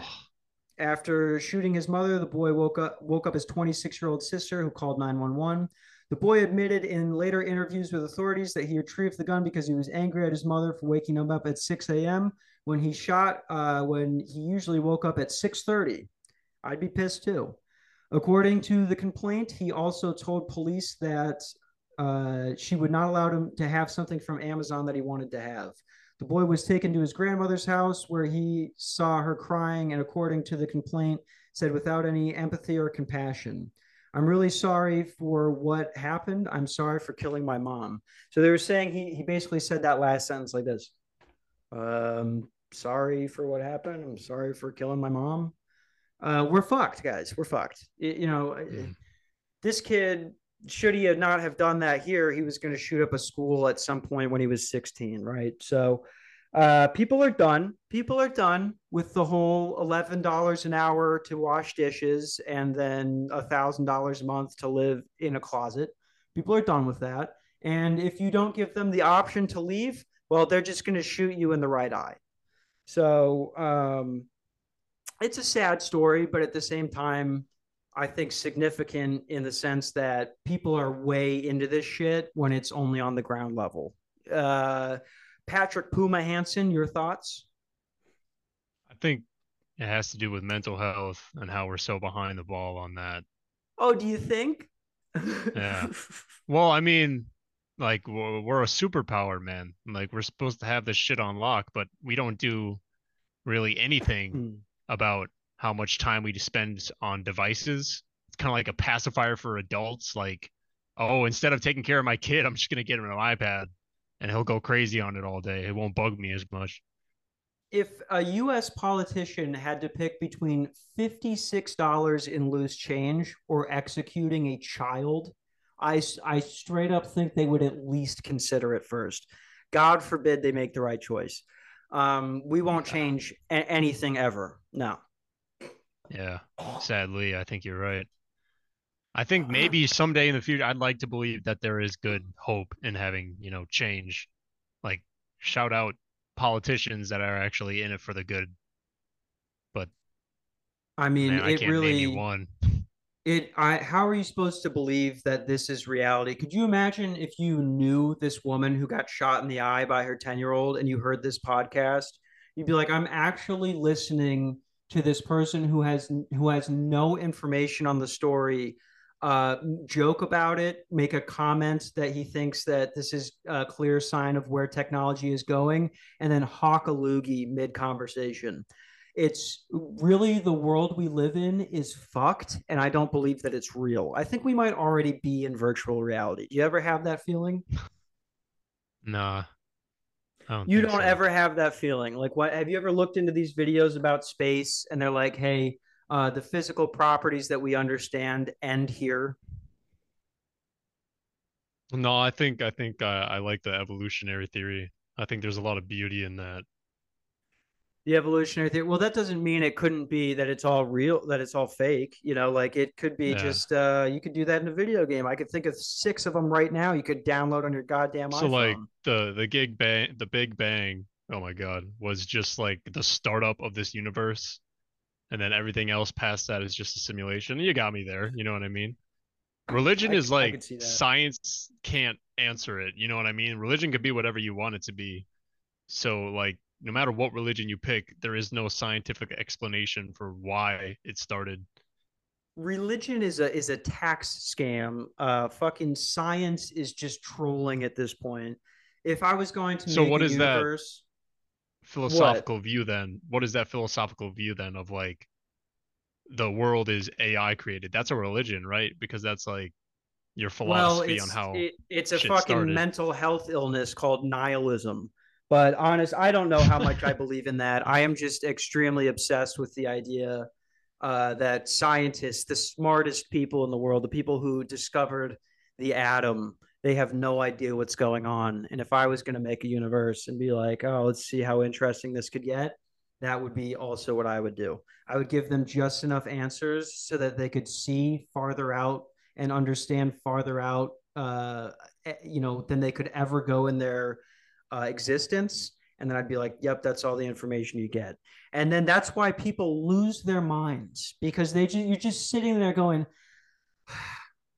after shooting his mother, the boy woke up woke up his 26 year old sister, who called 911. The boy admitted in later interviews with authorities that he retrieved the gun because he was angry at his mother for waking him up at 6 a.m. when he shot. Uh, when he usually woke up at 6:30, I'd be pissed too. According to the complaint, he also told police that uh, she would not allow him to have something from Amazon that he wanted to have. The boy was taken to his grandmother's house where he saw her crying, and according to the complaint, said without any empathy or compassion, I'm really sorry for what happened. I'm sorry for killing my mom. So they were saying he, he basically said that last sentence like this um, Sorry for what happened. I'm sorry for killing my mom uh, we're fucked, guys. We're fucked. It, you know, mm. this kid should he have not have done that here, he was going to shoot up a school at some point when he was 16, right? So uh, people are done. People are done with the whole eleven dollars an hour to wash dishes and then a thousand dollars a month to live in a closet. People are done with that. And if you don't give them the option to leave, well, they're just going to shoot you in the right eye. So um, it's a sad story, but at the same time, I think significant in the sense that people are way into this shit when it's only on the ground level. Uh, Patrick Puma Hansen, your thoughts? I think it has to do with mental health and how we're so behind the ball on that. Oh, do you think? Yeah. Well, I mean, like we're, we're a superpower, man. Like we're supposed to have this shit on lock, but we don't do really anything Hmm. About how much time we spend on devices. It's kind of like a pacifier for adults. Like, oh, instead of taking care of my kid, I'm just gonna get him an iPad, and he'll go crazy on it all day. It won't bug me as much. if a U.S. politician had to pick between fifty-six dollars in loose change or executing a child, I I straight up think they would at least consider it first. God forbid they make the right choice. Um, we won't change a- anything ever. No. Yeah, sadly, I think you're right. I think maybe someday in the future, I'd like to believe that there is good hope in having, you know, change. Like, shout out politicians that are actually in it for the good. But I mean, man, I it can't name you really. one. It. I. How are you supposed to believe that this is reality? Could you imagine if you knew this woman who got shot in the eye by her ten-year-old and you heard this podcast? You'd be like, I'm actually listening to this person who has who has no information on the story. Uh, joke about it, make a comment that he thinks that this is a clear sign of where technology is going, and then hawk a loogie mid conversation it's really the world we live in is fucked and i don't believe that it's real i think we might already be in virtual reality do you ever have that feeling Nah. Don't you don't so. ever have that feeling like what have you ever looked into these videos about space and they're like hey uh, the physical properties that we understand end here No, I think I think uh, I like the evolutionary theory. I think there's a lot of beauty in that. The evolutionary theory well that doesn't mean it couldn't be that it's all real that it's all fake you know like it could be Yeah. just uh you could do that in a video game i could think of six of them right now you could download on your goddamn So iphone like the the gig bang, the Big Bang. Oh my God, was just like the startup of this universe, and then everything else past that is just a simulation. You got me there. You know what I mean? Religion I- is like could see that. science can't answer it. You know what I mean? Religion could be whatever you want it to be. So like no matter what religion you pick, there is no scientific explanation for why it started. religion is a is a tax scam. Uh, fucking science is just trolling at this point. If I was going to So make what that? universe, philosophical view then what is that philosophical view then of like the world is ai created that's a religion right because that's like your well, philosophy it's on how it, it's a fucking started. mental health illness called nihilism. But honest, I don't know how much I believe in that. I am just extremely obsessed with the idea uh, that scientists, the smartest people in the world, the people who discovered the atom, they have no idea what's going on. And if I was going to make a universe and be like, oh, let's see how interesting this could get, that would be also what I would do. I would give them just enough answers so that they could see farther out and understand farther out, uh, eh, you know, than they could ever go in their uh, existence. And then I'd be like, yep, that's all the information you get. And then that's why people lose their minds because they just, you're just sitting there going,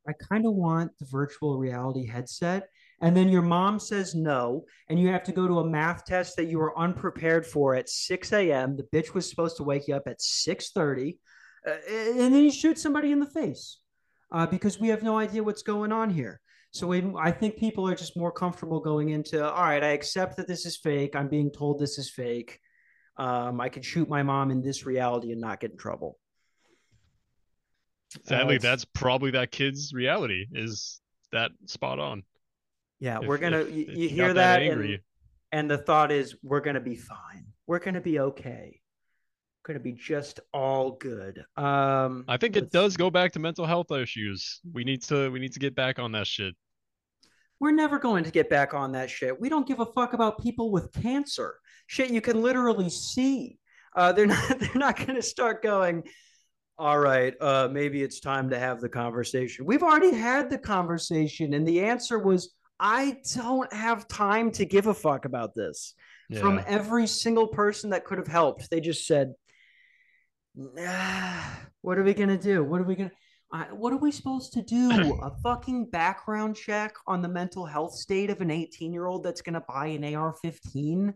I kind of want the virtual reality headset. And then your mom says no, and you have to go to a math test that you were unprepared for at 6 a.m. The bitch was supposed to wake you up at 6:30, uh, and then you shoot somebody in the face uh, because we have no idea what's going on here. So we, I think people are just more comfortable going into, all right, I accept that this is fake. I'm being told this is fake. Um, I could shoot my mom in this reality and not get in trouble. sadly it's- that's probably that kid's reality is that spot on Yeah, If- we're gonna. if- you, if you hear that, angry and, and the thought is, we're gonna be fine. We're gonna be okay. Gonna be just all good. Um, i think it does go back to mental health issues we need to we need to get back on that shit We're never going to get back on that shit. We don't give a fuck about people with cancer. Shit, you can literally see. Uh, they're not. They're not gonna start going. All right, uh, maybe it's time to have the conversation. We've already had the conversation, and the answer was, I don't have time to give a fuck about this. from every single person that could have helped. They just said, "What are we gonna do? What are we gonna?" I, what are we supposed to do? A fucking background check on the mental health state of an 18 year old that's going to buy an AR 15?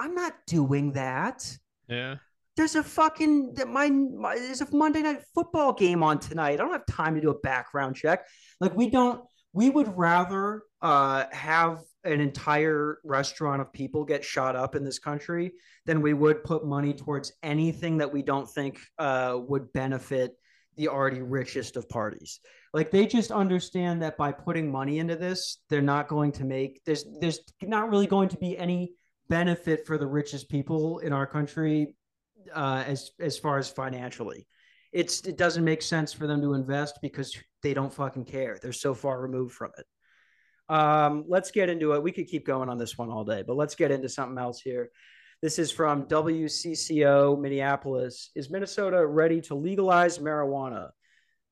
I'm not doing that. Yeah. There's a fucking my, my there's a Monday night football game on tonight. I don't have time to do a background check. Like we don't we would rather uh, have an entire restaurant of people get shot up in this country than we would put money towards anything that we don't think uh, would benefit the already richest of parties. Like they just understand that by putting money into this, they're not going to make there's there's not really going to be any benefit for the richest people in our country uh, as as far as financially. It's it doesn't make sense for them to invest because they don't fucking care. They're so far removed from it. Um, let's get into it. We could keep going on this one all day, but let's get into something else here. This is from WCCO Minneapolis. Is Minnesota ready to legalize marijuana?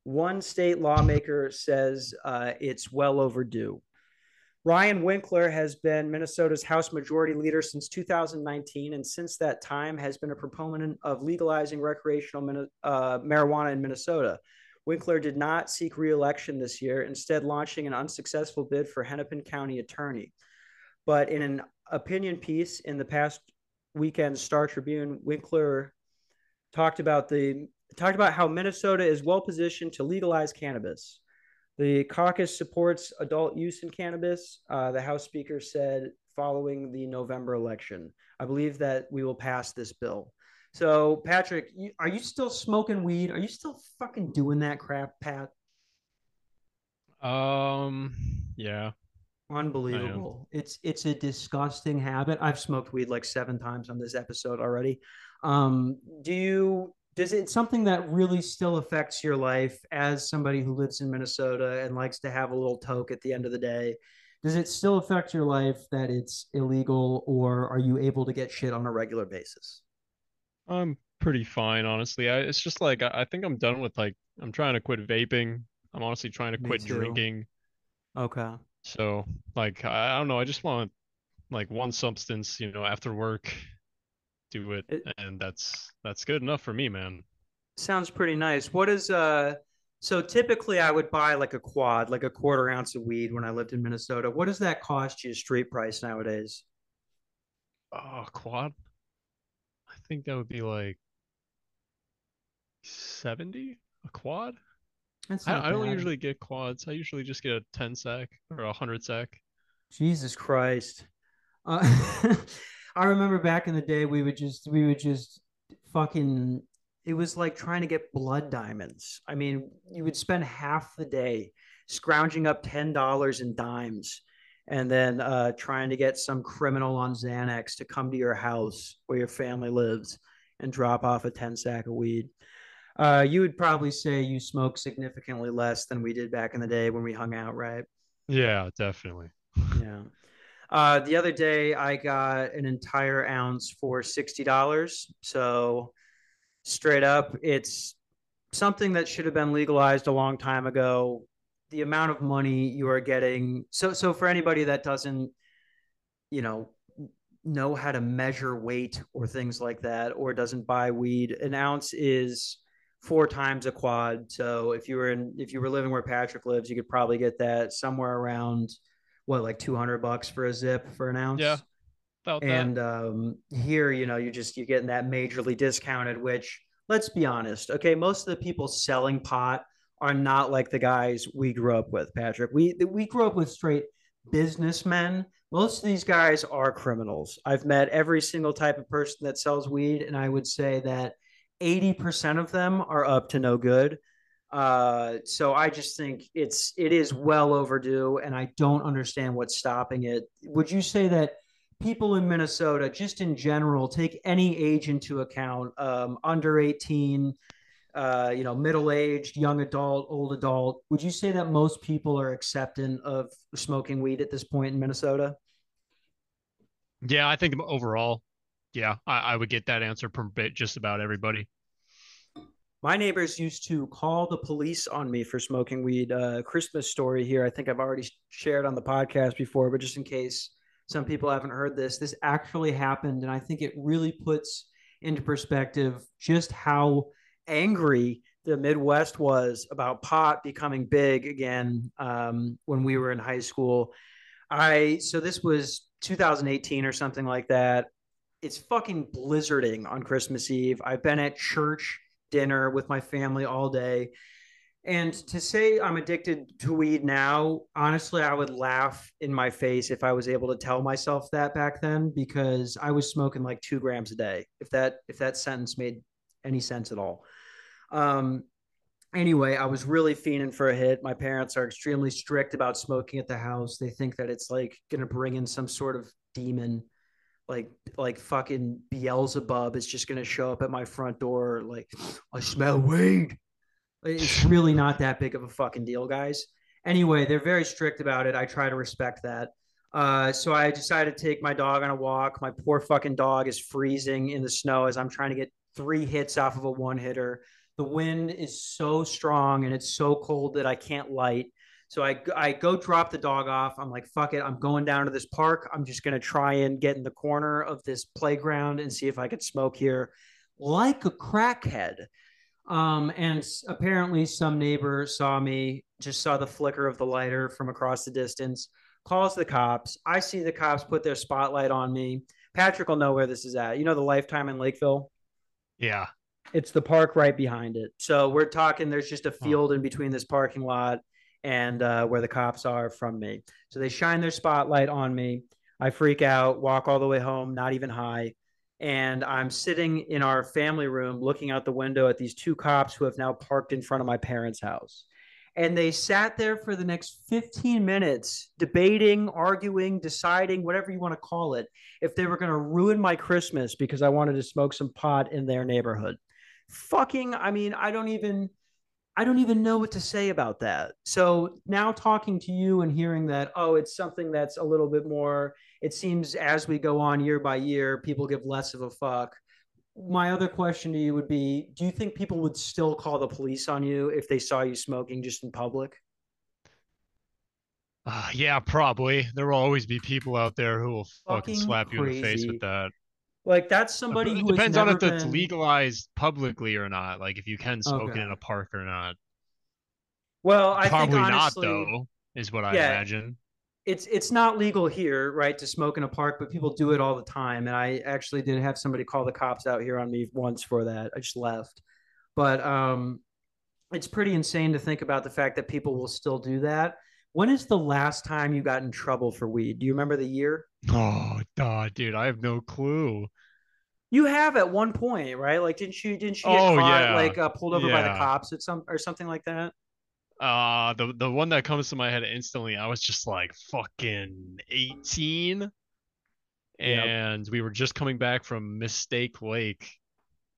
One state lawmaker says uh, it's well overdue. Ryan Winkler has been Minnesota's House Majority Leader since 2019, and since that time has been a proponent of legalizing recreational uh, marijuana in Minnesota. Winkler did not seek re-election this year, instead launching an unsuccessful bid for Hennepin County Attorney. But in an opinion piece in the past weekend Star Tribune, Winkler talked about the talked about how Minnesota is well positioned to legalize cannabis. The caucus supports adult use in cannabis. Uh, the House Speaker said following the November election. I believe that we will pass this bill. So, Patrick, you, are you still smoking weed? Are you still fucking doing that crap, Pat? Um, yeah. Unbelievable. It's it's a disgusting habit. I've smoked weed like seven times on this episode already. Um, do you does it something that really still affects your life as somebody who lives in Minnesota and likes to have a little toke at the end of the day? Does it still affect your life that it's illegal, or are you able to get shit on a regular basis? I'm pretty fine, honestly. I, it's just like I, I think I'm done with like I'm trying to quit vaping. I'm honestly trying to quit drinking. Okay. So like I, I don't know. I just want like one substance, you know, after work, do it, It- and that's that's good enough for me, man. Sounds pretty nice. What is uh so typically I would buy like a quad, like a quarter ounce of weed when I lived in Minnesota. What does that cost you street price nowadays? Oh, quad. I think that would be like 70 a quad. That's I, I don't bad. usually get quads. I usually just get a 10 sack or a 100 sack. Jesus Christ. Uh, I remember back in the day we would just we would just fucking it was like trying to get blood diamonds. I mean, you would spend half the day scrounging up ten dollars in dimes and then uh, trying to get some criminal on Xanax to come to your house where your family lives and drop off a 10 sack of weed. Uh, you would probably say you smoke significantly less than we did back in the day when we hung out, right? Yeah, definitely. Yeah. Uh, the other day, I got an entire ounce for sixty dollars. So, straight up, it's something that should have been legalized a long time ago. The amount of money you are getting. So, so for anybody that doesn't, you know, know how to measure weight or things like that, or doesn't buy weed, an ounce is four times a quad. So, if you were in, if you were living where Patrick lives, you could probably get that somewhere around what like 200 bucks for a zip for an ounce Yeah, and um here you know you just you're getting that majorly discounted which let's be honest okay most of the people selling pot are not like the guys we grew up with patrick. We we grew up with straight businessmen. Most of these guys are criminals. I've met every single type of person that sells weed and i would say that 80% of them are up to no good. Uh, so I just think it's it is well overdue, and I don't understand what's stopping it. Would you say that people in Minnesota, just in general, take any age into account, um, under eighteen, uh, you know, middle aged, young adult, old adult? Would you say that most people are accepting of smoking weed at this point in Minnesota? Yeah, I think overall, yeah, I, I would get that answer from bit just about everybody. My neighbors used to call the police on me for smoking weed. Uh, Christmas story here. I think I've already shared on the podcast before, but just in case some people haven't heard this, this actually happened. And I think it really puts into perspective just how angry the Midwest was about pot becoming big again um, when we were in high school. I so this was 2018 or something like that. It's fucking blizzarding on Christmas Eve. I've been at church dinner with my family all day. And to say I'm addicted to weed now, honestly, I would laugh in my face if I was able to tell myself that back then because I was smoking like two grams a day. If that if that sentence made any sense at all. Um, anyway, I was really fiending for a hit. My parents are extremely strict about smoking at the house. They think that it's like gonna bring in some sort of demon, like like fucking Beelzebub is just gonna show up at my front door. Like I smell weed. It's really not that big of a fucking deal, guys. Anyway, they're very strict about it. I try to respect that. Uh, so I decided to take my dog on a walk. My poor fucking dog is freezing in the snow as I'm trying to get three hits off of a one hitter. The wind is so strong and it's so cold that I can't light. So I, I go drop the dog off. I'm like, fuck it. I'm going down to this park. I'm just going to try and get in the corner of this playground and see if I could smoke here like a crackhead. Um, and apparently, some neighbor saw me, just saw the flicker of the lighter from across the distance, calls the cops. I see the cops put their spotlight on me. Patrick will know where this is at. You know the Lifetime in Lakeville? Yeah. It's the park right behind it. So we're talking, there's just a field in between this parking lot and uh, where the cops are from me. So they shine their spotlight on me. I freak out, walk all the way home, not even high and I'm sitting in our family room looking out the window at these two cops who have now parked in front of my parents' house. And they sat there for the next 15 minutes debating, arguing, deciding, whatever you want to call it, if they were going to ruin my Christmas because I wanted to smoke some pot in their neighborhood. Fucking, I mean, I don't even. I don't even know what to say about that. So now talking to you and hearing that, oh, it's something that's a little bit more it seems as we go on year by year, people give less of a fuck. My other question to you would be Do you think people would still call the police on you if they saw you smoking just in public? Uh, yeah, probably. There will always be people out there who will fucking, fucking slap you in the face with that. Like that's somebody it depends on if been... it's legalized publicly or not. Like if you can smoke okay. it in a park or not. Well, I probably think honestly, not though. Is what I yeah, imagine it's it's not legal here, right, to smoke in a park, but people do it all the time. And I actually did have somebody call the cops out here on me once for that. I just left, but um, it's pretty insane to think about the fact that people will still do that. When is the last time you got in trouble for weed? Do you remember the year? Oh, God, dude, I have no clue. You have at one point, right? Like, didn't you? Didn't you get oh, caught, yeah. like uh, pulled over yeah. by the cops at some or something like that? Uh the the one that comes to my head instantly, I was just like fucking 18. And yep. we were just coming back from Mistake Lake.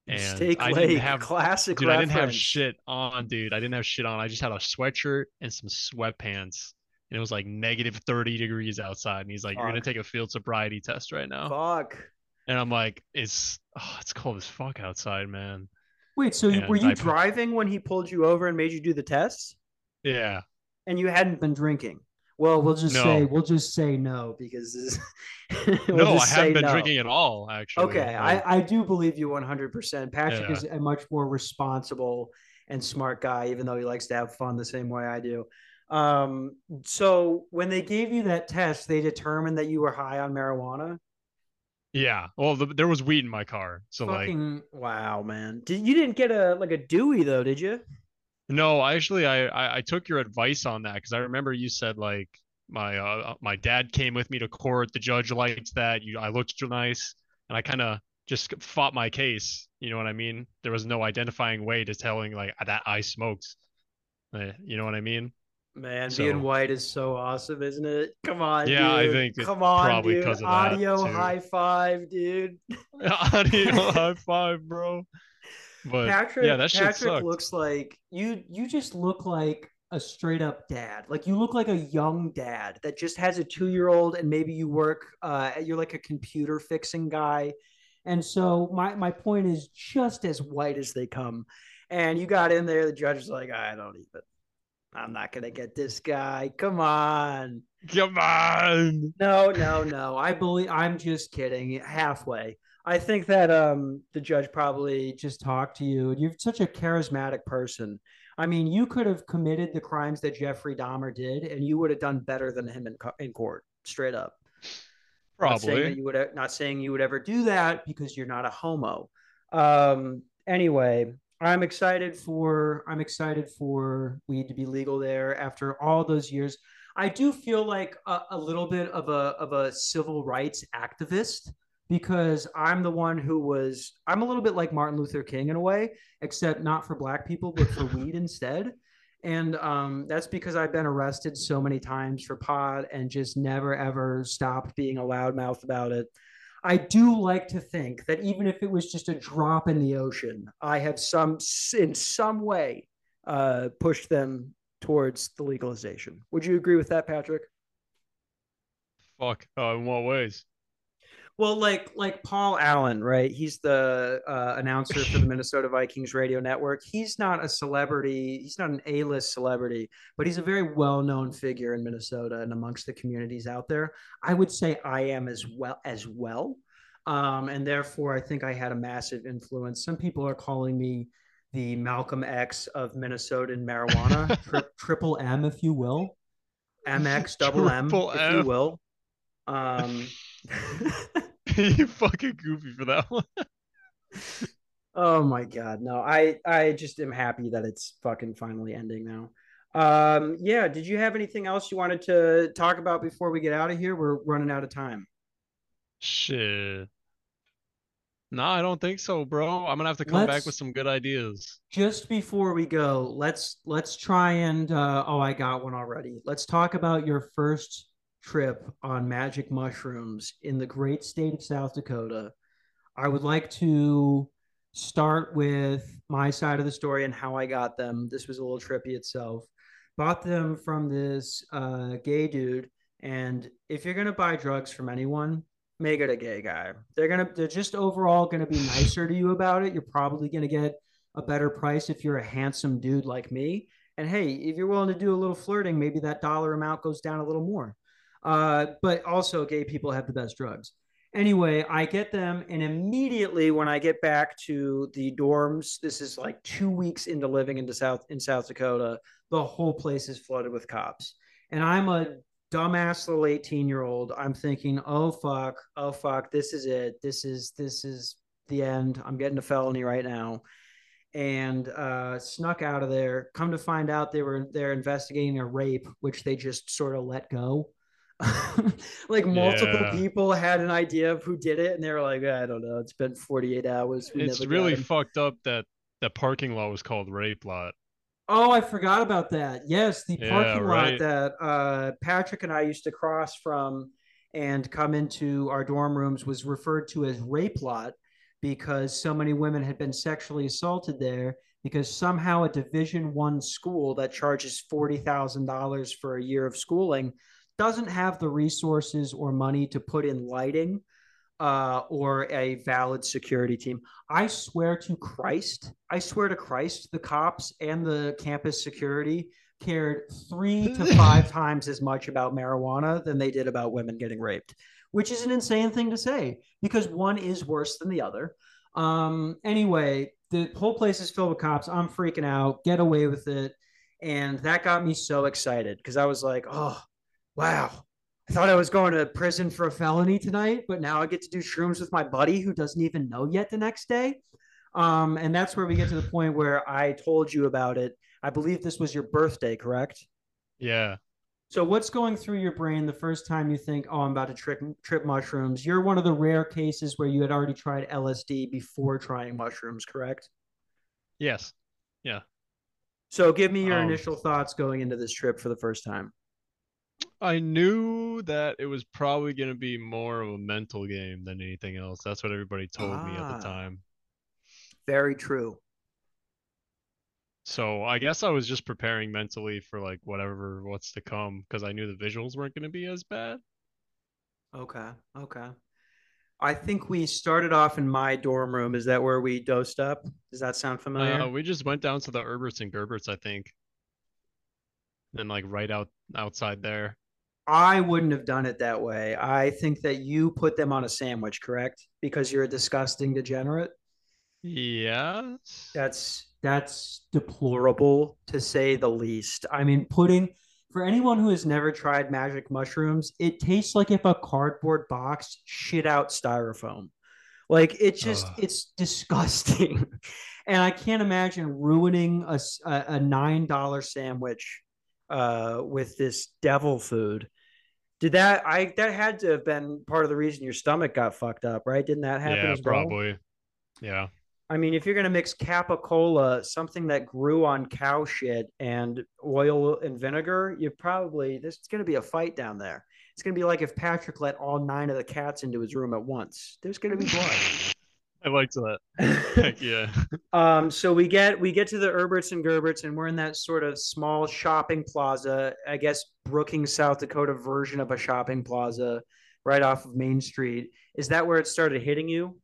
And Mistake I Lake, didn't have classic. Dude, reference. I didn't have shit on, dude. I didn't have shit on. I just had a sweatshirt and some sweatpants. And it was like negative 30 degrees outside. And he's like, Fuck. You're gonna take a field sobriety test right now. Fuck. And I'm like, it's oh, it's cold as fuck outside, man. Wait, so and were you I, driving when he pulled you over and made you do the tests? Yeah. And you hadn't been drinking. Well, we'll just no. say we'll just say no because we'll no, I haven't been no. drinking at all. Actually, okay, I, I do believe you 100. percent Patrick yeah. is a much more responsible and smart guy, even though he likes to have fun the same way I do. Um, so when they gave you that test, they determined that you were high on marijuana. Yeah, well, the, there was weed in my car, so Fucking, like, wow, man, did you didn't get a like a Dewey though, did you? No, actually, I, I, I took your advice on that because I remember you said like my uh, my dad came with me to court. The judge liked that. You, I looked nice, and I kind of just fought my case. You know what I mean? There was no identifying way to telling like that I smoked. Uh, you know what I mean? Man, so, being white is so awesome, isn't it? Come on, yeah, dude. I think come on, probably dude. because of Audio high five, dude. Audio high five, bro. But Patrick, yeah, that shit Patrick sucked. looks like you. You just look like a straight up dad. Like you look like a young dad that just has a two year old, and maybe you work. Uh, you're like a computer fixing guy, and so my my point is just as white as they come. And you got in there. The judge is like, I don't even. I'm not gonna get this guy. Come on. Come on. No, no, no. I believe I'm just kidding. Halfway. I think that um, the judge probably just talked to you. You're such a charismatic person. I mean, you could have committed the crimes that Jeffrey Dahmer did, and you would have done better than him in, in court, straight up. Not saying Probably. you would not saying you would ever do that because you're not a homo. Um, anyway, I'm excited for I'm excited for weed to be legal there after all those years. I do feel like a, a little bit of a of a civil rights activist because I'm the one who was I'm a little bit like Martin Luther King in a way, except not for black people but for weed instead. And um, that's because I've been arrested so many times for pot and just never ever stopped being a loudmouth about it. I do like to think that even if it was just a drop in the ocean, I have some in some way uh, pushed them towards the legalization. Would you agree with that, Patrick? Fuck. Uh, in what ways? Well, like like Paul Allen, right? He's the uh, announcer for the Minnesota Vikings radio network. He's not a celebrity. He's not an A-list celebrity, but he's a very well-known figure in Minnesota and amongst the communities out there. I would say I am as well as well, um, and therefore I think I had a massive influence. Some people are calling me the Malcolm X of Minnesotan marijuana, tri- triple M, if you will, MX double M, if you will. Um, you fucking goofy for that one. Oh my god, no. I I just am happy that it's fucking finally ending now. Um yeah, did you have anything else you wanted to talk about before we get out of here? We're running out of time. Shit. No, I don't think so, bro. I'm gonna have to come back Let's- with some good ideas. Just before we go, let's let's try and uh oh, I got one already. Let's talk about your first trip on magic mushrooms in the great state of South Dakota. I would like to start with my side of the story and how I got them. This was a little trippy itself. Bought them from this uh, gay dude. And if you're gonna buy drugs from anyone, make it a gay guy. They're gonna they're just overall gonna be nicer to you about it. You're probably gonna get a better price if you're a handsome dude like me. And hey, if you're willing to do a little flirting, maybe that dollar amount goes down a little more. Uh, but also, gay people have the best drugs anyway, I get them, and immediately when I get back to the dorms, this is like two weeks into living into South in South Dakota, the whole place is flooded with cops, and I'm a dumbass little 18 year old. I'm thinking, oh fuck, oh fuck, this is it. This is this is the end. I'm getting a felony right now. And uh, snuck out of there. Come to find out, they were they're investigating a rape, which they just sort of let go. like multiple Yeah. people had an idea of who did it, and they were like, I don't know. It's been 48 hours. We It's never really fucked up that the parking lot was called rape lot. Oh, I forgot about that. Yes, the Yeah, parking lot that uh, Patrick and I used to cross from and come into our dorm rooms was referred to as rape lot because so many women had been sexually assaulted there because somehow a division one school that charges $40,000 for a year of schooling doesn't have the resources or money to put in lighting uh, or a valid security team. I swear to Christ, I swear to Christ, the cops and the campus security cared three to five times as much about marijuana than they did about women getting raped, which is an insane thing to say because one is worse than the other. Um, anyway, the whole place is filled with cops. I'm freaking out. Get away with it. And that got me so excited because I was like, oh, wow. I thought I was going to prison for a felony tonight, but now I get to do shrooms with my buddy who doesn't even know yet the next day. Um, and that's where we get to the point where I told you about it. I believe this was your birthday, correct? Yeah. So what's going through your brain the first time you think, "Oh, I'm about to trip trip mushrooms"? You're one of the rare cases where you had already tried LSD before trying mushrooms, correct? Yes. Yeah. So give me your Um, initial thoughts going into this trip for the first time. I knew that it was probably going to be more of a mental game than anything else. That's what everybody told me at Ah. the time. Very true. So I guess I was just preparing mentally for like whatever what's to come because I knew the visuals weren't going to be as bad. Okay. Okay. I think we started off in my dorm room. Is that where we dosed up? Does that sound familiar? Uh, we just went down to the Erberts and Gerbert's, I think. And like right out outside there. I wouldn't have done it that way. I think that you put them on a sandwich, correct? Because you're a disgusting degenerate. Yeah. That's that's deplorable to say the least. I mean, putting for anyone who has never tried magic mushrooms, it tastes like if a cardboard box shit out styrofoam. Like it's just Ugh. it's disgusting. and I can't imagine ruining a a nine dollar sandwich uh, with this devil food. Did that I that had to have been part of the reason your stomach got fucked up, right? Didn't that happen Yeah, as well? probably. Yeah. I mean, if you're gonna mix capicola, something that grew on cow shit, and oil and vinegar, you probably there's gonna be a fight down there. It's gonna be like if Patrick let all nine of the cats into his room at once. There's gonna be blood. I liked that. Heck yeah. um, so we get we get to the Erberts and Gerbert's, and we're in that sort of small shopping plaza. I guess Brookings, South Dakota version of a shopping plaza, right off of Main Street. Is that where it started hitting you?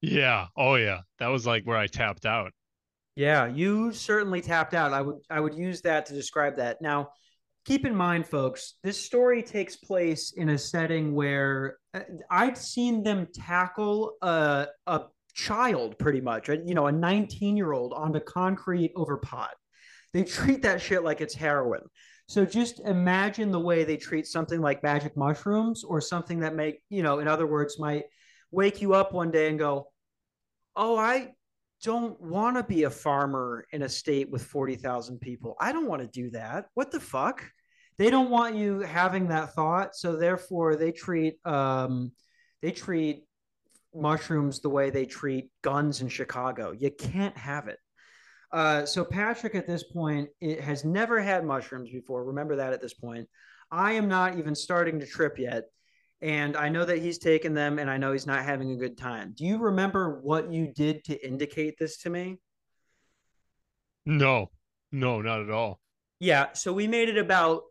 Yeah. Oh yeah. That was like where I tapped out. Yeah, you certainly tapped out. I would I would use that to describe that. Now, keep in mind, folks, this story takes place in a setting where Uh, I've seen them tackle a a child pretty much, you know, a 19 year old onto concrete over pot. They treat that shit like it's heroin. So just imagine the way they treat something like magic mushrooms or something that make, you know, in other words, might wake you up one day and go, Oh, I don't want to be a farmer in a state with 40,000 people. I don't want to do that. What the fuck? They don't want you having that thought, so therefore they treat um they treat mushrooms the way they treat guns in Chicago. You can't have it. Uh, so Patrick at this point it has never had mushrooms before. Remember that at this point. I am not even starting to trip yet. And I know that he's taken them and I know he's not having a good time. Do you remember what you did to indicate this to me? No. No, not at all. Yeah. So we made it about,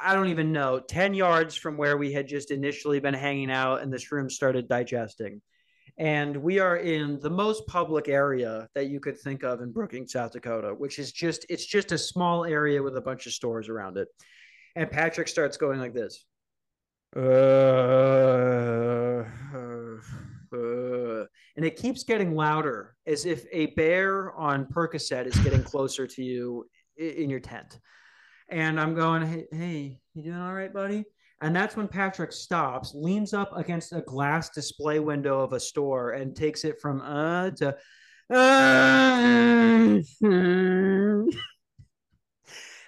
I don't even know, 10 yards from where we had just initially been hanging out and this room started digesting. And we are in the most public area that you could think of in Brookings, South Dakota, which is just, it's just a small area with a bunch of stores around it. And Patrick starts going like this. Uh, uh, uh, and it keeps getting louder as if a bear on Percocet is getting closer to you in your tent. And I'm going, hey, hey, you doing all right, buddy? And that's when Patrick stops, leans up against a glass display window of a store, and takes it from uh to uh. and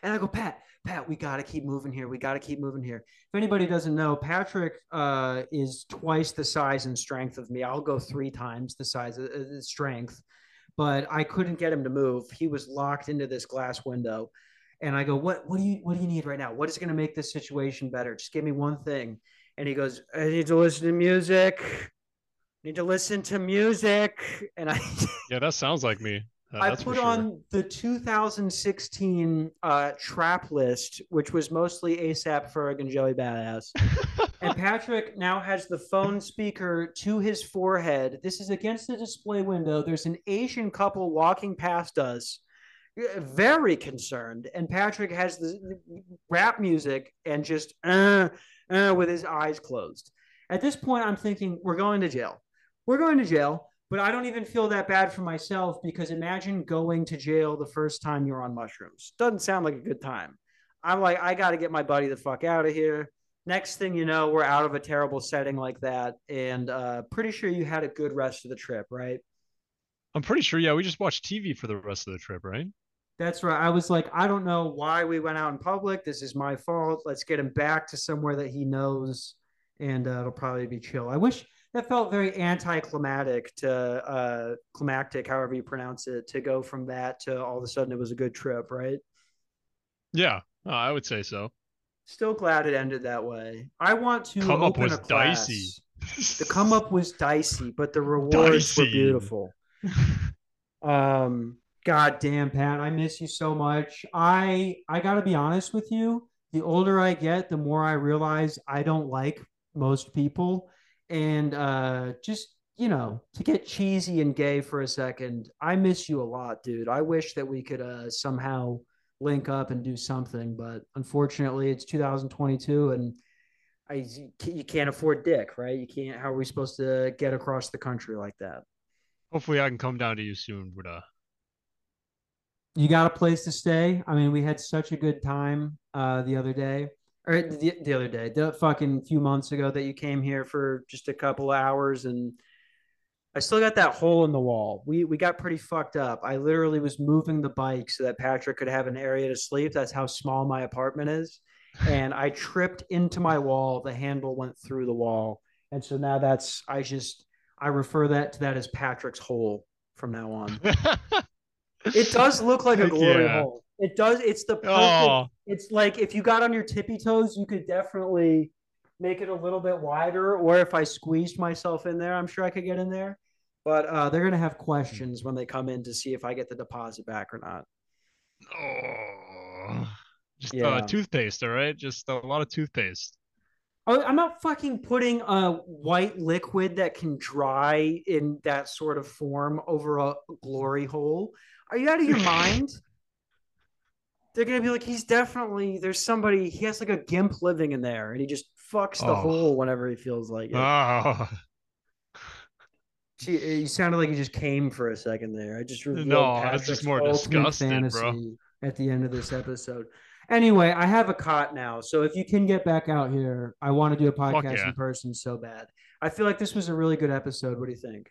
I go, Pat, Pat, we got to keep moving here. We got to keep moving here. If anybody doesn't know, Patrick uh, is twice the size and strength of me. I'll go three times the size of uh, strength, but I couldn't get him to move. He was locked into this glass window. And I go, what, what do you, what do you need right now? What is going to make this situation better? Just give me one thing. And he goes, I need to listen to music. I need to listen to music. And I, Yeah, that sounds like me. Uh, I put sure. on the 2016 uh, trap list, which was mostly ASAP Ferg and Joey Badass. and Patrick now has the phone speaker to his forehead. This is against the display window. There's an Asian couple walking past us, very concerned. And Patrick has the rap music and just uh, uh, with his eyes closed. At this point, I'm thinking, we're going to jail. We're going to jail but I don't even feel that bad for myself because imagine going to jail the first time you're on mushrooms. Doesn't sound like a good time. I'm like, I got to get my buddy the fuck out of here. Next thing you know, we're out of a terrible setting like that. And uh, pretty sure you had a good rest of the trip, right? I'm pretty sure, yeah, we just watched TV for the rest of the trip, right? That's right. I was like, I don't know why we went out in public. This is my fault. Let's get him back to somewhere that he knows, and uh, it'll probably be chill. I wish that felt very anticlimactic to uh climactic however you pronounce it to go from that to all of a sudden it was a good trip right Yeah, uh, I would say so. still glad it ended that way i want to Come up was dicey. the come up was dicey but the rewards were beautiful um god damn pat i miss you so much i i gotta be honest with you the older i get the more i realize i don't like most people and uh just you know to get cheesy and gay for a second i miss you a lot dude i wish that we could uh somehow link up and do something. But unfortunately, it's 2022, and I you can't afford dick, right? You can't. How are we supposed to get across the country like that? Hopefully, I can come down to you soon, Buddha. You got a place to stay. I mean, we had such a good time uh, the other day, or the, the other day, the fucking few months ago that you came here for just a couple hours, and I still got that hole in the wall. We we got pretty fucked up. I literally was moving the bike so that Patrick could have an area to sleep. That's how small my apartment is. And I tripped into my wall. The handle went through the wall. And so now that's I just I refer that to that as Patrick's hole from now on. it does look like a glory Yeah. hole. It does. It's the perfect. oh, It's like if you got on your tippy toes, you could definitely make it a little bit wider. Or if I squeezed myself in there, I'm sure I could get in there. But uh, they're gonna have questions when they come in to see if I get the deposit back or not. oh. Just Yeah. uh, toothpaste, all right? Just a lot of toothpaste. Oh, I'm not fucking putting a white liquid that can dry in that sort of form over a glory hole. Are you out of your mind? They're gonna be like, he's definitely there's somebody. He has like a gimp living in there, and he just fucks the Oh. hole whenever he feels like it. Oh, Gee, eh, you sounded like you just came for a second there. I just No, it's just more disgusted, bro. At the end of this episode. Anyway, I have a cot now, so if you can get back out here, I want to do a podcast yeah. in person so bad. I feel like this was a really good episode. What do you think?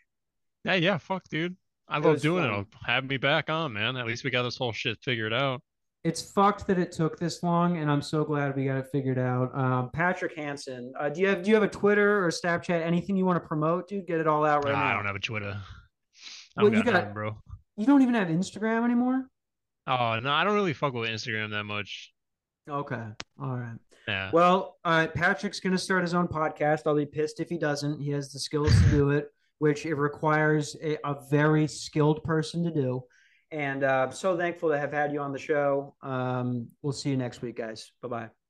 yeah, yeah. Fuck, dude. I love was doing fun. it. Have me back on, man. At least we got this whole shit figured out. It's fucked that it took this long, and I'm so glad we got it figured out. Um, Patrick Hansen, uh, do you have do you have a Twitter or Snapchat? Anything you want to promote, dude? Get it all out right Nah, now. I don't have a Twitter. I Well, don't you got got- nothing, bro. You don't even have Instagram anymore. Oh no, I don't really fuck with Instagram that much. Okay, all right. Yeah. Well, uh, Patrick's going to start his own podcast. I'll be pissed if he doesn't. He has the skills to do it, which it requires a, a very skilled person to do. And uh, so thankful to have had you on the show. Um, we'll see you next week, guys. Bye bye.